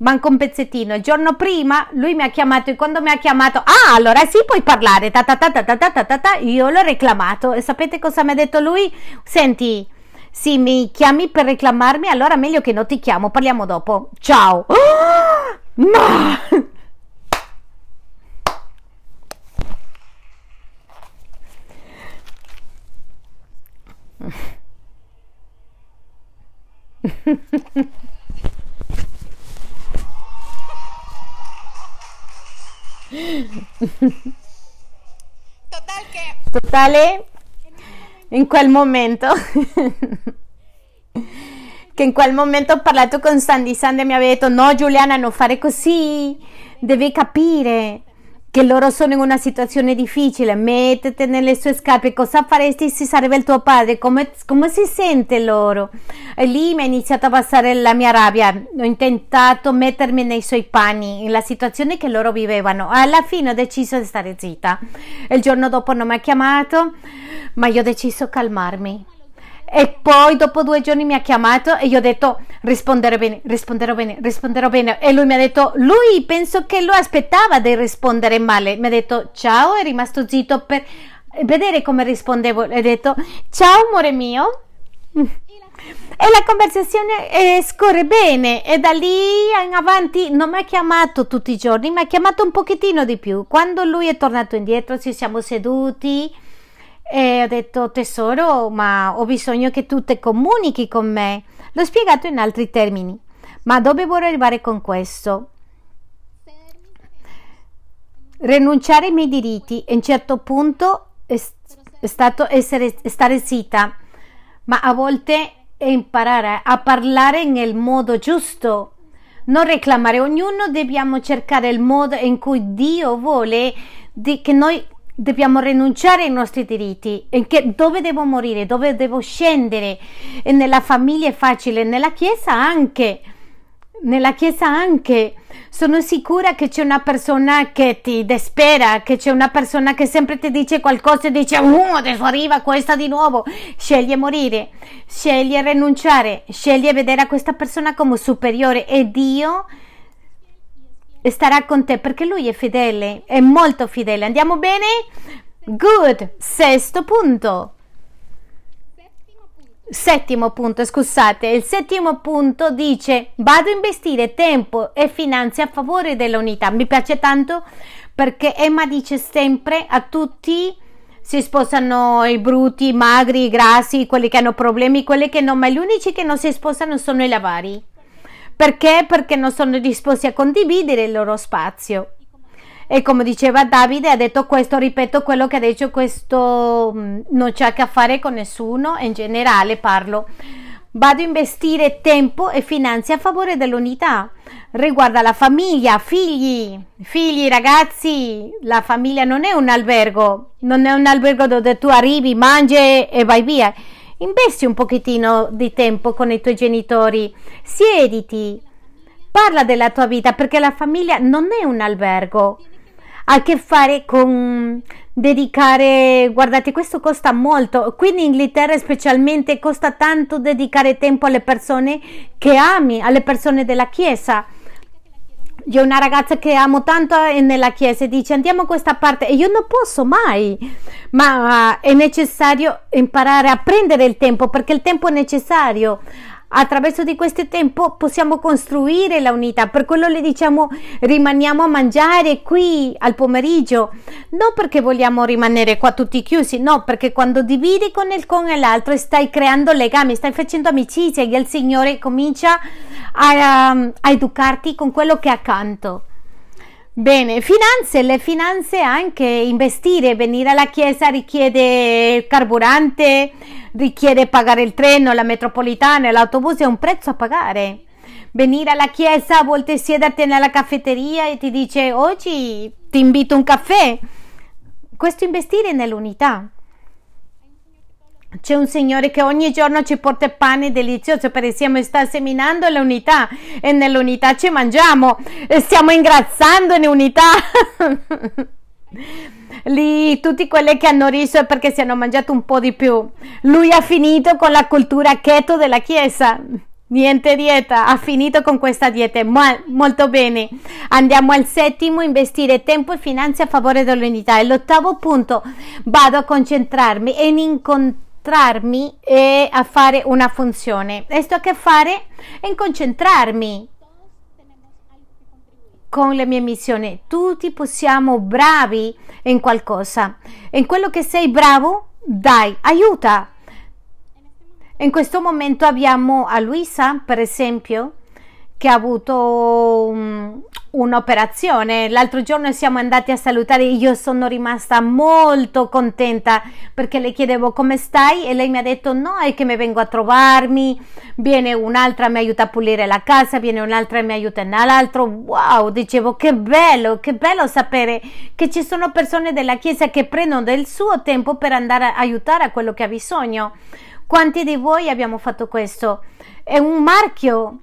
S1: manco un pezzettino. Il giorno prima lui mi ha chiamato e quando mi ha chiamato, ah, allora sì, puoi parlare. Ta ta ta ta ta ta ta, ta. Io l'ho reclamato e sapete cosa mi ha detto lui? Senti, se mi chiami per reclamarmi, allora meglio che non ti chiamo, parliamo dopo. Ciao. Oh, (gasps) ma (laughs)
S2: Total che...
S1: Totale in quel momento. Che in quel momento ho parlato con Sandy Sandy mi aveva detto no Giuliana non fare così. Devi capire che loro sono in una situazione difficile, mettete nelle sue scarpe, cosa faresti se sarebbe il tuo padre, come, come si sente loro? E lì mi è iniziato a passare la mia rabbia, ho intentato mettermi nei suoi panni, nella situazione che loro vivevano, alla fine ho deciso di stare zitta, il giorno dopo non mi ha chiamato, ma io ho deciso di calmarmi e poi dopo due giorni mi ha chiamato e io ho detto risponderò bene, risponderò bene, risponderò bene. E lui mi ha detto, lui penso che lo aspettava di rispondere male. Mi ha detto ciao, è rimasto zitto per vedere come rispondevo. E ho detto ciao amore mio. E la conversazione eh, scorre bene e da lì in avanti non mi ha chiamato tutti i giorni, mi ha chiamato un pochettino di più. Quando lui è tornato indietro ci siamo seduti e ho detto tesoro, ma ho bisogno che tu te comunichi con me. L'ho spiegato in altri termini, ma dove vorrei arrivare con questo? Rinunciare ai miei diritti a un certo punto è, è stato essere, stare zitta, ma a volte imparare a parlare nel modo giusto non reclamare, ognuno dobbiamo cercare il modo in cui Dio vuole che noi dobbiamo rinunciare ai nostri diritti, dove devo morire, dove devo scendere, e nella famiglia è facile, nella chiesa anche, nella chiesa anche. Sono sicura che c'è una persona che ti despera, che c'è una persona che sempre ti dice qualcosa e dice, oh, adesso arriva questa di nuovo. Sceglie morire, sceglie rinunciare, sceglie vedere a questa persona come superiore e Dio starà con te perché lui è fedele, è molto fedele. Andiamo bene? Good. Sesto punto. Settimo punto, scusate, il settimo punto dice vado a investire tempo e finanze a favore dell'unità. Mi piace tanto perché Emma dice sempre a tutti si sposano i brutti, i magri, i grassi, quelli che hanno problemi, quelli che non, ma gli unici che non si sposano sono i lavari. Perché? Perché non sono disposti a condividere il loro spazio. E come diceva Davide, ha detto questo, ripeto quello che ha detto, questo mm, non c'è a che fare con nessuno, in generale parlo. Vado a investire tempo e finanze a favore dell'unità. Riguarda la famiglia, figli, figli, ragazzi. La famiglia non è un albergo, non è un albergo dove tu arrivi, mangi e vai via. Investi un pochettino di tempo con i tuoi genitori, siediti, parla della tua vita perché la famiglia non è un albergo ha a che fare con dedicare, guardate, questo costa molto. Qui in Inghilterra specialmente costa tanto dedicare tempo alle persone che ami, alle persone della chiesa. Io una ragazza che amo tanto nella chiesa dice andiamo a questa parte. E io non posso mai, ma è necessario imparare a prendere il tempo perché il tempo è necessario attraverso di questo tempo possiamo costruire la unità. Per quello le diciamo rimaniamo a mangiare qui al pomeriggio, non perché vogliamo rimanere qua tutti chiusi, no, perché quando dividi con il con l'altro stai creando legami, stai facendo amicizia e il Signore comincia a, a educarti con quello che è accanto. Bene, finanze, le finanze anche investire, venire alla chiesa richiede carburante, richiede pagare il treno, la metropolitana, l'autobus è un prezzo a pagare. Venire alla chiesa, a volte siederti nella caffetteria e ti dice oggi ti invito un caffè. Questo investire nell'unità. C'è un Signore che ogni giorno ci porta pane delizioso perché stiamo sta seminando l'unità e nell'unità ci mangiamo e stiamo ingrassando in unità. (laughs) Lì tutti quelli che hanno riso è perché si hanno mangiato un po' di più. Lui ha finito con la cultura keto della Chiesa. Niente dieta, ha finito con questa dieta. Ma, molto bene. Andiamo al settimo, investire tempo e finanze a favore dell'unità. E l'ottavo punto, vado a concentrarmi e in incontrare concentrarmi e a fare una funzione. E sto a che fare in concentrarmi con le mie missioni. Tutti possiamo bravi in qualcosa. In quello che sei bravo, dai, aiuta. In questo momento abbiamo a Luisa, per esempio, che ha avuto um, un'operazione. L'altro giorno siamo andati a salutare, io sono rimasta molto contenta perché le chiedevo come stai e lei mi ha detto no, è che mi vengo a trovarmi, viene un'altra mi aiuta a pulire la casa, viene un'altra e mi aiuta nell'altro. Wow, dicevo che bello, che bello sapere che ci sono persone della chiesa che prendono del suo tempo per andare a aiutare a quello che ha bisogno. Quanti di voi abbiamo fatto questo? È un marchio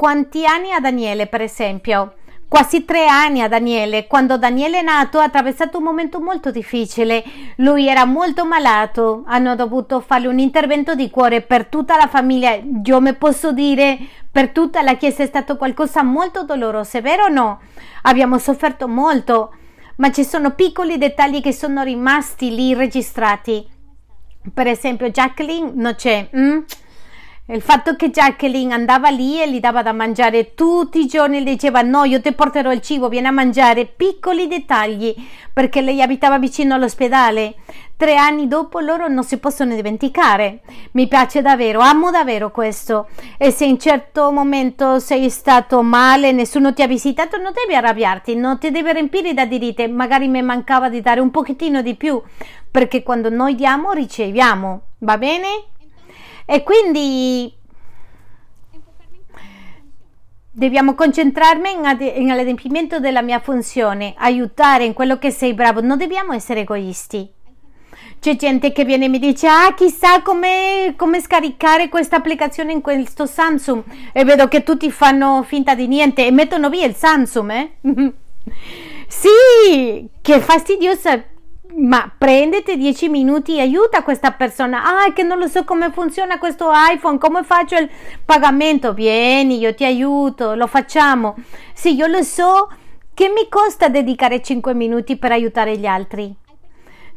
S1: quanti anni ha Daniele, per esempio? Quasi tre anni a Daniele. Quando Daniele è nato ha attraversato un momento molto difficile. Lui era molto malato. Hanno dovuto fargli un intervento di cuore per tutta la famiglia. Io mi posso dire per tutta la Chiesa è stato qualcosa molto doloroso, è vero o no? Abbiamo sofferto molto, ma ci sono piccoli dettagli che sono rimasti lì registrati. Per esempio, Jacqueline non c'è. Mm? Il fatto che Jacqueline andava lì e gli dava da mangiare tutti i giorni, le diceva no, io ti porterò il cibo, vieni a mangiare, piccoli dettagli, perché lei abitava vicino all'ospedale. Tre anni dopo loro non si possono dimenticare. Mi piace davvero, amo davvero questo. E se in certo momento sei stato male, nessuno ti ha visitato, non devi arrabbiarti, non ti devi riempire da dirite, magari mi mancava di dare un pochettino di più, perché quando noi diamo riceviamo, va bene? E quindi Dobbiamo concentrarmi nell'adempimento della mia funzione, aiutare in quello che sei bravo, non dobbiamo essere egoisti. C'è gente che viene e mi dice, ah, chissà come, come scaricare questa applicazione in questo Samsung. E vedo che tutti fanno finta di niente e mettono via il Samsung, eh? (laughs) sì, che fastidiosa. Ma prendete 10 minuti e aiuta questa persona. Ah, che non lo so come funziona questo iPhone, come faccio il pagamento. Vieni, io ti aiuto, lo facciamo. Sì, io lo so. Che mi costa dedicare 5 minuti per aiutare gli altri?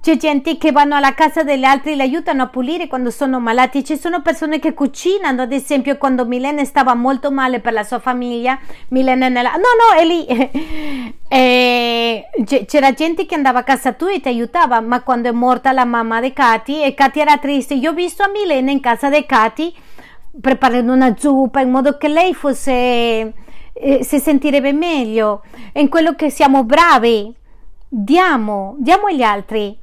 S1: C'è gente che vanno alla casa degli altri e le aiutano a pulire quando sono malati. Ci sono persone che cucinano, ad esempio, quando Milene stava molto male per la sua famiglia. Milene nella... No, no, è lì. (laughs) e c'era gente che andava a casa tua e ti aiutava, ma quando è morta la mamma di Katy e Katy era triste, io ho visto a Milene in casa di Katy preparando una zuppa in modo che lei fosse... Eh, si sentirebbe meglio. in quello che siamo bravi. Diamo, diamo agli altri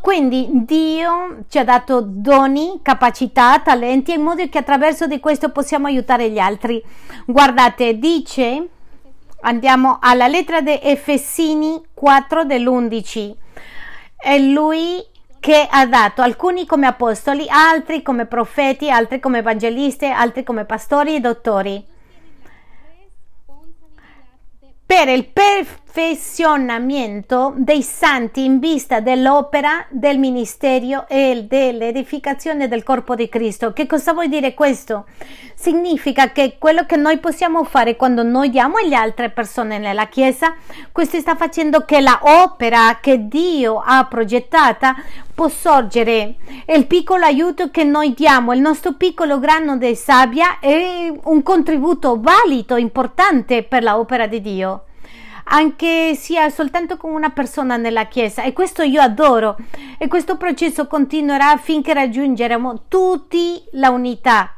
S1: Quindi Dio ci ha dato doni, capacità, talenti in modo che attraverso di questo possiamo aiutare gli altri. Guardate, dice, andiamo alla lettera di Efesini 4 dell'11. È lui che ha dato alcuni come apostoli, altri come profeti, altri come evangelisti, altri come pastori e dottori per il perfezionamento dei santi in vista dell'opera del ministero e dell'edificazione del corpo di Cristo. Che cosa vuol dire questo? Significa che quello che noi possiamo fare quando noi diamo alle altre persone nella Chiesa, questo sta facendo che la opera che Dio ha progettata può sorgere. Il piccolo aiuto che noi diamo, il nostro piccolo grano di sabbia è un contributo valido, importante per l'opera di Dio anche sia soltanto con una persona nella chiesa. E questo io adoro. E questo processo continuerà finché raggiungeremo tutti la unità.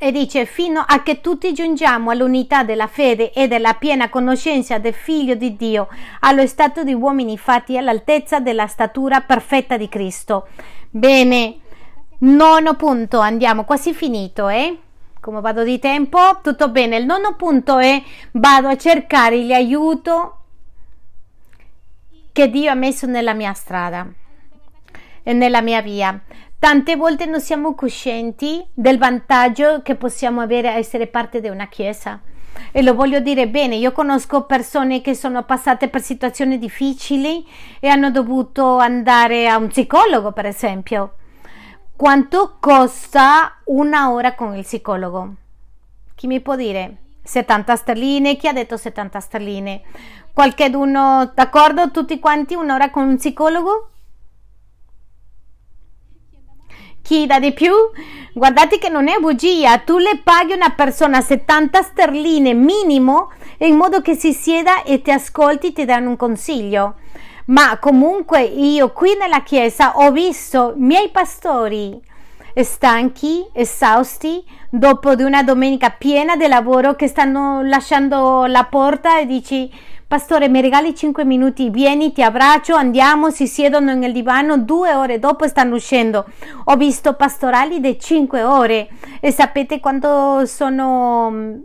S1: E dice fino a che tutti giungiamo all'unità della fede e della piena conoscenza del Figlio di Dio, allo stato di uomini fatti all'altezza della statura perfetta di Cristo. Bene, nono punto, andiamo, quasi finito, eh? Come vado di tempo? Tutto bene. Il nono punto è vado a cercare l'aiuto che Dio ha messo nella mia strada e nella mia via. Tante volte non siamo coscienti del vantaggio che possiamo avere a essere parte di una chiesa. E lo voglio dire bene, io conosco persone che sono passate per situazioni difficili e hanno dovuto andare a un psicologo, per esempio. Quanto costa una ora con il psicologo? Chi mi può dire? 70 sterline? Chi ha detto 70 sterline? Qualcheduno d'accordo? Tutti quanti un'ora con un psicologo? chi dà di più? Guardate che non è bugia, tu le paghi una persona 70 sterline minimo in modo che si sieda e ti ascolti, ti danno un consiglio. Ma comunque io qui nella chiesa ho visto i miei pastori stanchi, esausti, dopo di una domenica piena di lavoro che stanno lasciando la porta e dici Pastore, mi regali 5 minuti, vieni, ti abbraccio, andiamo, si siedono nel divano, due ore dopo stanno uscendo. Ho visto pastorali di 5 ore e sapete quanto sono...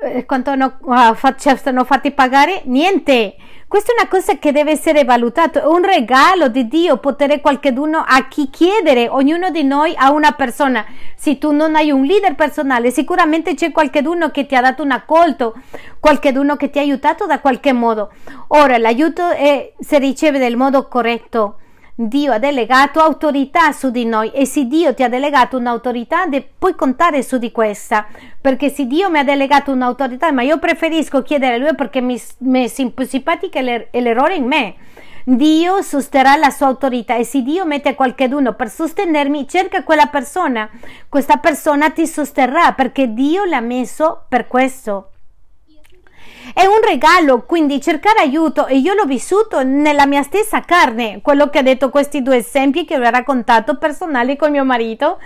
S1: Eh, quanto hanno, uh, sono fatti pagare? Niente. Questa è una cosa che deve essere valutata, è un regalo di Dio poter qualcuno a chi chiedere, ognuno di noi a una persona. Se tu non hai un leader personale, sicuramente c'è qualcuno che ti ha dato un accolto, qualcuno che ti ha aiutato da qualche modo. Ora, l'aiuto è, si riceve nel modo corretto Dio ha delegato autorità su di noi e se Dio ti ha delegato un'autorità puoi contare su di questa. Perché se Dio mi ha delegato un'autorità ma io preferisco chiedere a Lui perché mi, mi è simpatica l'er- l'errore in me. Dio sosterrà la sua autorità e se Dio mette qualcuno per sostenermi cerca quella persona. Questa persona ti sosterrà perché Dio l'ha messo per questo è un regalo, quindi cercare aiuto e io l'ho vissuto nella mia stessa carne, quello che ha detto questi due esempi che vi ho raccontato personali con mio marito.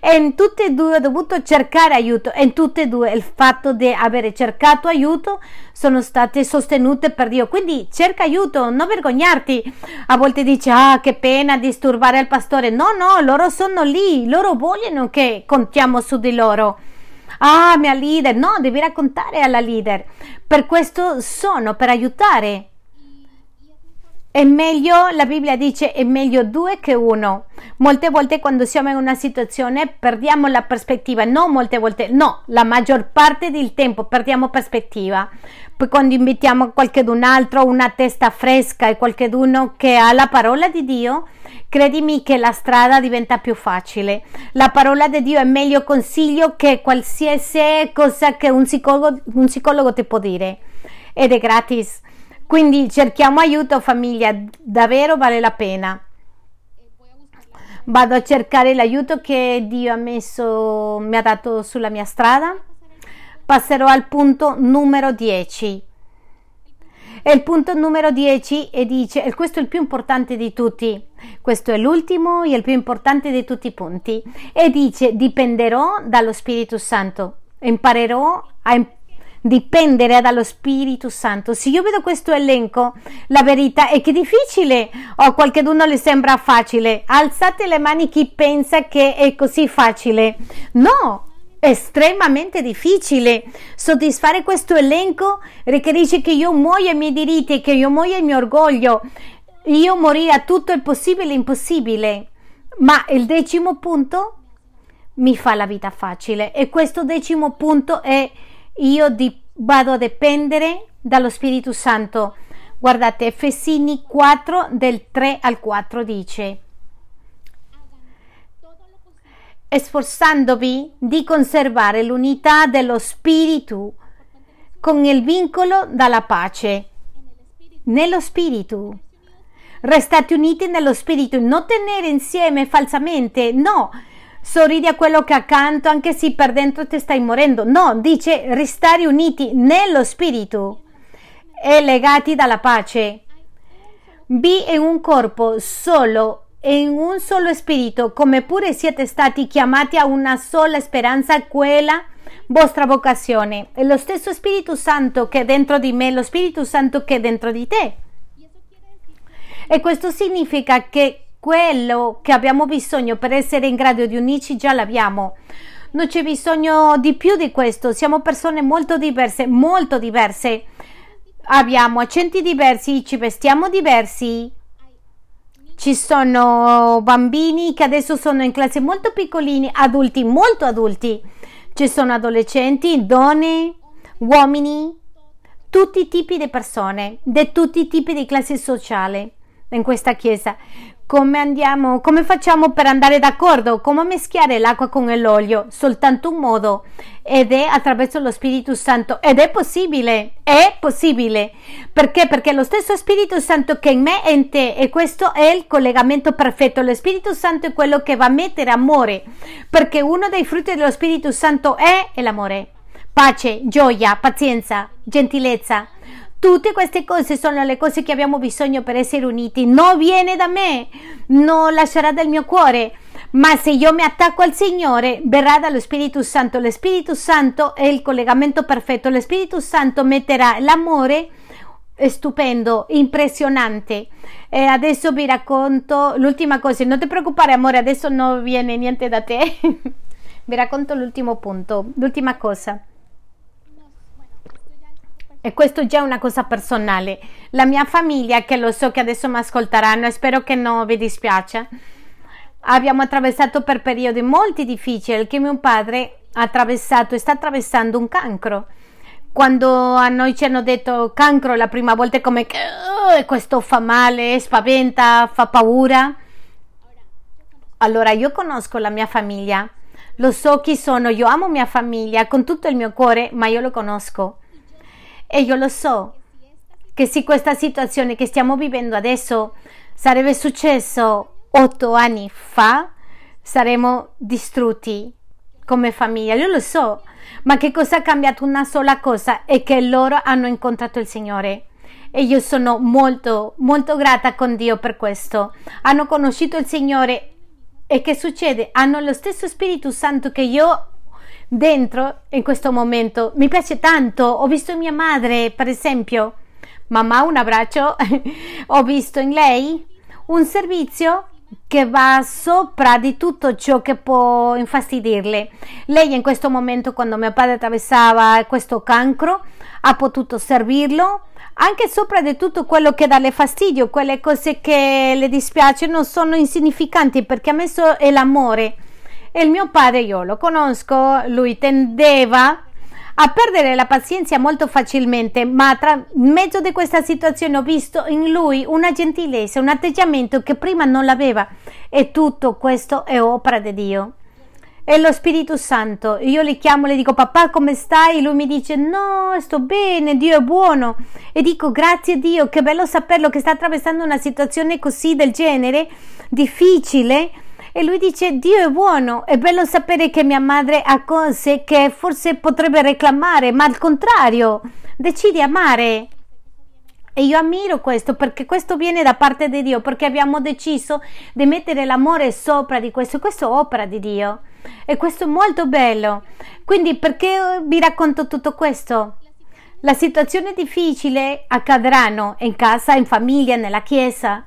S1: E in tutte e due ho dovuto cercare aiuto e in tutte e due il fatto di avere cercato aiuto sono state sostenute per Dio, quindi cerca aiuto, non vergognarti, a volte dici ah che pena disturbare il pastore, no no, loro sono lì, loro vogliono che contiamo su di loro Ah, mia leader, no, devi raccontare alla leader. Per questo sono, per aiutare. È meglio, la Bibbia dice, è meglio due che uno. Molte volte quando siamo in una situazione perdiamo la prospettiva, non molte volte, no, la maggior parte del tempo perdiamo prospettiva. Poi quando invitiamo qualcun altro, una testa fresca e qualcuno che ha la parola di Dio, credimi che la strada diventa più facile. La parola di Dio è meglio consiglio che qualsiasi cosa che un psicologo, un psicologo ti può dire ed è gratis. Quindi cerchiamo aiuto famiglia, davvero vale la pena. Vado a cercare l'aiuto che Dio ha messo, mi ha dato sulla mia strada. Passerò al punto numero 10. E il punto numero 10 e dice, e questo è il più importante di tutti, questo è l'ultimo e il più importante di tutti i punti, e dice, dipenderò dallo Spirito Santo, imparerò a dipendere dallo Spirito Santo. Se io vedo questo elenco, la verità è che è difficile o a qualcuno le sembra facile. Alzate le mani chi pensa che è così facile. No, estremamente difficile. Soddisfare questo elenco richiede che io muoia i miei diritti, che io muoia il mio orgoglio, io morire a tutto il possibile e impossibile. Ma il decimo punto mi fa la vita facile e questo decimo punto è io di, vado a dipendere dallo Spirito Santo. Guardate, Efesini 4 del 3 al 4 dice sforzandovi di conservare l'unità dello spirito con il vincolo dalla pace nello spirito. Restate uniti nello spirito, non tenere insieme falsamente, no. Sorridi a quello che accanto anche se per dentro ti stai morendo. No, dice restare uniti nello spirito e legati dalla pace. Vi è un corpo solo in un solo spirito, come pure siete stati chiamati a una sola speranza, quella vostra vocazione. È lo stesso Spirito Santo che è dentro di me, lo Spirito Santo che è dentro di te. E questo significa che quello che abbiamo bisogno per essere in grado di unirci già l'abbiamo. Non c'è bisogno di più di questo, siamo persone molto diverse, molto diverse. Abbiamo accenti diversi, ci vestiamo diversi, ci sono bambini che adesso sono in classe molto piccolini, adulti molto adulti, ci sono adolescenti, donne, uomini, tutti i tipi di persone, di tutti i tipi di classe sociale in questa chiesa come andiamo, come facciamo per andare d'accordo, come mischiare l'acqua con l'olio, soltanto un modo ed è attraverso lo Spirito Santo. Ed è possibile, è possibile, perché? Perché lo stesso Spirito Santo che in me è in te e questo è il collegamento perfetto, lo Spirito Santo è quello che va a mettere amore, perché uno dei frutti dello Spirito Santo è l'amore, pace, gioia, pazienza, gentilezza, Tutte queste cose sono le cose che abbiamo bisogno per essere uniti. Non viene da me, non lascerà dal mio cuore, ma se io mi attacco al Signore, verrà dallo Spirito Santo. Lo Spirito Santo è il collegamento perfetto. Lo Spirito Santo metterà l'amore stupendo, impressionante. E adesso vi racconto l'ultima cosa. Non ti preoccupare, amore, adesso non viene niente da te. (laughs) vi racconto l'ultimo punto, l'ultima cosa. E questo già è una cosa personale. La mia famiglia, che lo so che adesso mi ascolteranno e spero che non vi dispiace, abbiamo attraversato per periodi molto difficili che mio padre ha attraversato e sta attraversando un cancro. Quando a noi ci hanno detto cancro la prima volta è come che oh, questo fa male, spaventa, fa paura. Allora io conosco la mia famiglia, lo so chi sono, io amo mia famiglia con tutto il mio cuore, ma io lo conosco e io lo so che se questa situazione che stiamo vivendo adesso sarebbe successo otto anni fa, saremmo distrutti come famiglia, io lo so, ma che cosa ha cambiato una sola cosa è che loro hanno incontrato il Signore e io sono molto molto grata con Dio per questo. Hanno conosciuto il Signore e che succede? Hanno lo stesso Spirito Santo che io dentro in questo momento. Mi piace tanto. Ho visto mia madre, per esempio. Mamma, un abbraccio. (laughs) Ho visto in lei un servizio che va sopra di tutto ciò che può infastidirle. Lei in questo momento, quando mio padre attraversava questo cancro, ha potuto servirlo anche sopra di tutto quello che dà le fastidio, quelle cose che le dispiacciono sono insignificanti perché ha messo l'amore. E il mio padre, io lo conosco, lui tendeva a perdere la pazienza molto facilmente, ma tra mezzo di questa situazione ho visto in lui una gentilezza, un atteggiamento che prima non l'aveva e tutto questo è opera di Dio è lo Spirito Santo. Io le chiamo, le dico papà come stai? Lui mi dice no, sto bene, Dio è buono. E dico grazie Dio, che bello saperlo che sta attraversando una situazione così del genere, difficile. E lui dice Dio è buono, è bello sapere che mia madre ha cose che forse potrebbe reclamare, ma al contrario, decide amare. E io ammiro questo perché questo viene da parte di Dio, perché abbiamo deciso di mettere l'amore sopra di questo, questo è opera di Dio. E questo è molto bello. Quindi perché vi racconto tutto questo? La situazione difficile accadranno in casa, in famiglia, nella chiesa.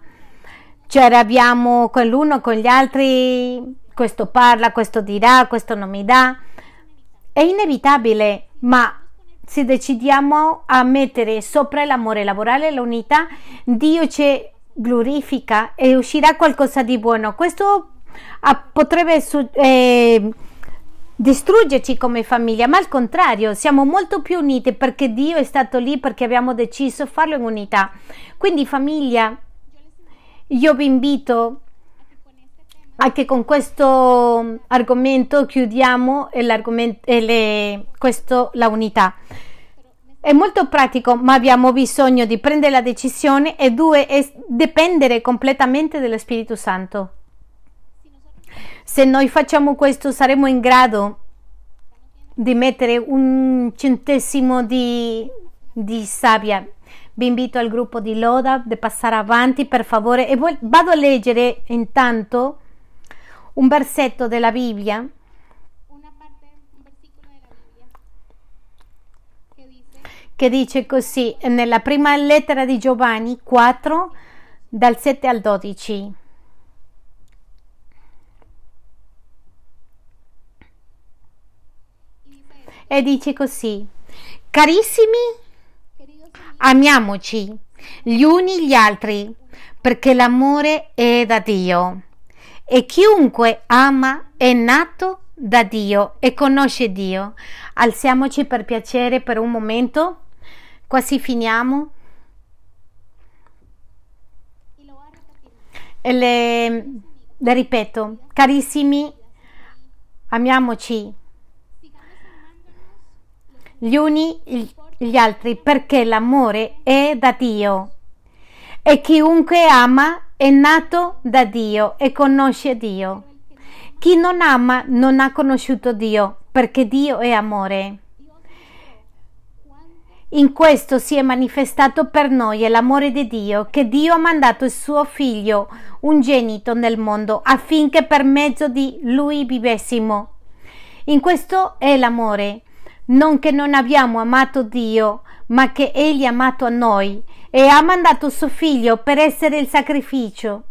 S1: Cioè abbiamo con l'uno, con gli altri, questo parla, questo dirà, questo non mi dà. È inevitabile, ma se decidiamo a mettere sopra l'amore, lavorare l'unità, Dio ci glorifica e uscirà qualcosa di buono. Questo potrebbe eh, distruggerci come famiglia, ma al contrario, siamo molto più uniti perché Dio è stato lì perché abbiamo deciso farlo in unità. Quindi famiglia, io vi invito anche con questo argomento chiudiamo le, questo, la unità. È molto pratico, ma abbiamo bisogno di prendere la decisione e due, è dipendere completamente dallo Spirito Santo. Se noi facciamo questo saremo in grado di mettere un centesimo di, di sabbia. Vi invito al gruppo di Loda di passare avanti per favore e vado a leggere intanto un versetto della Bibbia. che dice così nella prima lettera di Giovanni 4 dal 7 al 12. e dice così, carissimi, amiamoci gli uni gli altri, perché l'amore è da Dio e chiunque ama è nato da Dio e conosce Dio. Alziamoci per piacere per un momento, quasi finiamo. E le, le ripeto, carissimi, amiamoci gli uni gli altri perché l'amore è da Dio e chiunque ama è nato da Dio e conosce Dio. Chi non ama non ha conosciuto Dio perché Dio è amore. In questo si è manifestato per noi l'amore di Dio, che Dio ha mandato il suo figlio ungenito nel mondo affinché per mezzo di lui vivessimo. In questo è l'amore, non che non abbiamo amato Dio, ma che Egli ha amato a noi e ha mandato suo figlio per essere il sacrificio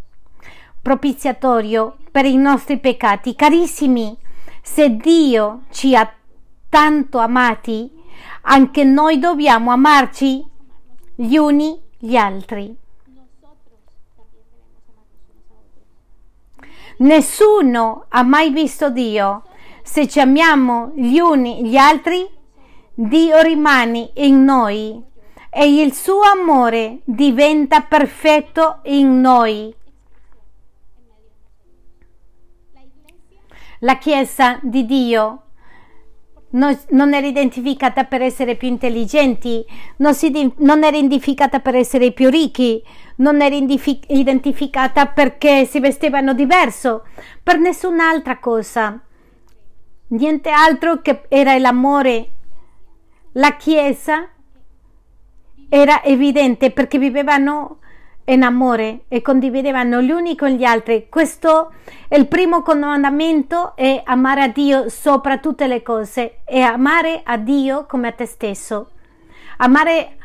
S1: propiziatorio per i nostri peccati. Carissimi, se Dio ci ha tanto amati, anche noi dobbiamo amarci gli uni gli altri. Nessuno ha mai visto Dio se ci amiamo gli uni gli altri, Dio rimane in noi e il suo amore diventa perfetto in noi. La Chiesa di Dio non era identificata per essere più intelligenti, non, era identificata per essere più ricchi, non era identificata perché si vestivano diverso, per nessun'altra cosa niente altro che era l'amore. La Chiesa era evidente perché vivevano in amore e condividevano gli uni con gli altri. Questo è il primo comandamento è amare a Dio sopra tutte le cose e amare a Dio come a te stesso. Amare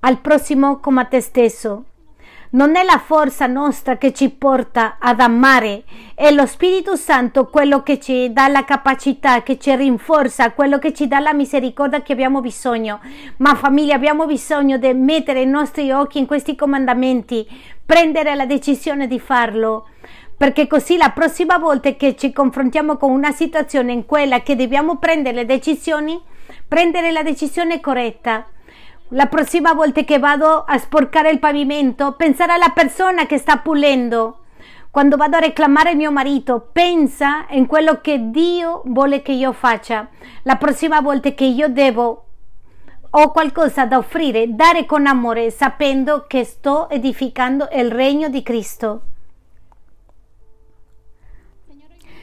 S1: al prossimo come a te stesso. Non è la forza nostra che ci porta ad amare, è lo Spirito Santo quello che ci dà la capacità, che ci rinforza, quello che ci dà la misericordia che abbiamo bisogno. Ma famiglia, abbiamo bisogno di mettere i nostri occhi in questi comandamenti, prendere la decisione di farlo perché così la prossima volta che ci confrontiamo con una situazione in quella che dobbiamo prendere le decisioni, prendere la decisione corretta la prossima volta che vado a sporcare il pavimento, pensare alla persona che sta pulendo. Quando vado a reclamare mio marito, pensa in quello che Dio vuole che io faccia. La prossima volta che io devo ho qualcosa da offrire, dare con amore, sapendo che sto edificando il regno di Cristo.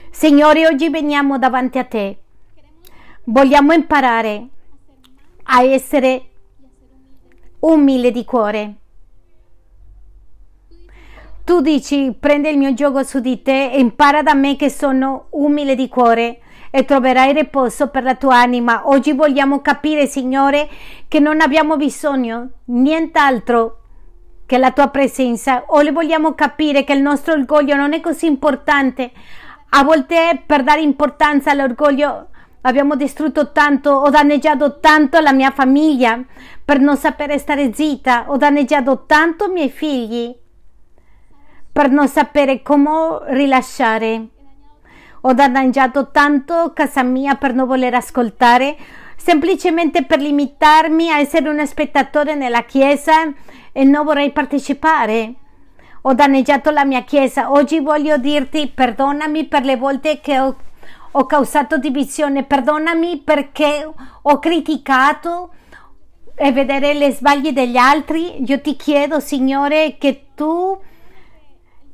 S1: Signore, oggi veniamo davanti a te. Vogliamo imparare a essere umile di cuore. Tu dici, prende il mio gioco su di te e impara da me che sono umile di cuore e troverai riposo per la tua anima. Oggi vogliamo capire, Signore, che non abbiamo bisogno nient'altro che la tua presenza. O le vogliamo capire che il nostro orgoglio non è così importante. A volte per dare importanza all'orgoglio abbiamo distrutto tanto, ho danneggiato tanto la mia famiglia per non sapere stare zitta, ho danneggiato tanto i miei figli per non sapere come rilasciare. Ho danneggiato tanto casa mia per non voler ascoltare, semplicemente per limitarmi a essere un spettatore nella chiesa e non vorrei partecipare. Ho danneggiato la mia chiesa. Oggi voglio dirti perdonami per le volte che ho ho causato divisione, perdonami perché ho criticato e vedere le sbagli degli altri. Io ti chiedo, Signore, che tu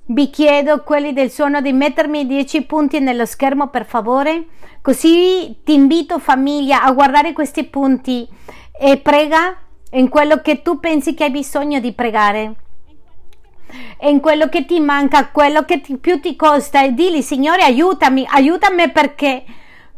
S1: vi chiedo quelli del suono di mettermi 10 punti nello schermo, per favore. Così ti invito, famiglia, a guardare questi punti e prega in quello che tu pensi che hai bisogno di pregare in quello che ti manca, quello che ti, più ti costa e dili Signore aiutami, aiutami perché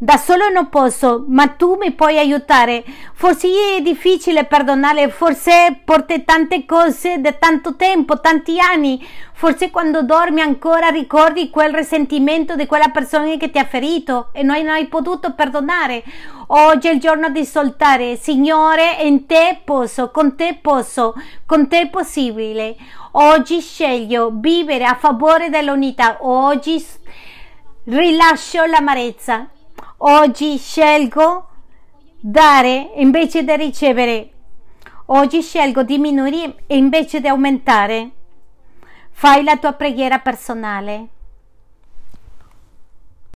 S1: da solo non posso, ma tu mi puoi aiutare. Forse è difficile perdonare, forse porti tante cose da tanto tempo, tanti anni. Forse quando dormi ancora ricordi quel risentimento di quella persona che ti ha ferito e non hai potuto perdonare. Oggi è il giorno di soltare. Signore, in te posso, con te posso, con te è possibile. Oggi sceglio vivere a favore dell'unità. Oggi rilascio l'amarezza Oggi scelgo dare invece di ricevere. Oggi scelgo diminuire invece di aumentare. Fai la tua preghiera personale.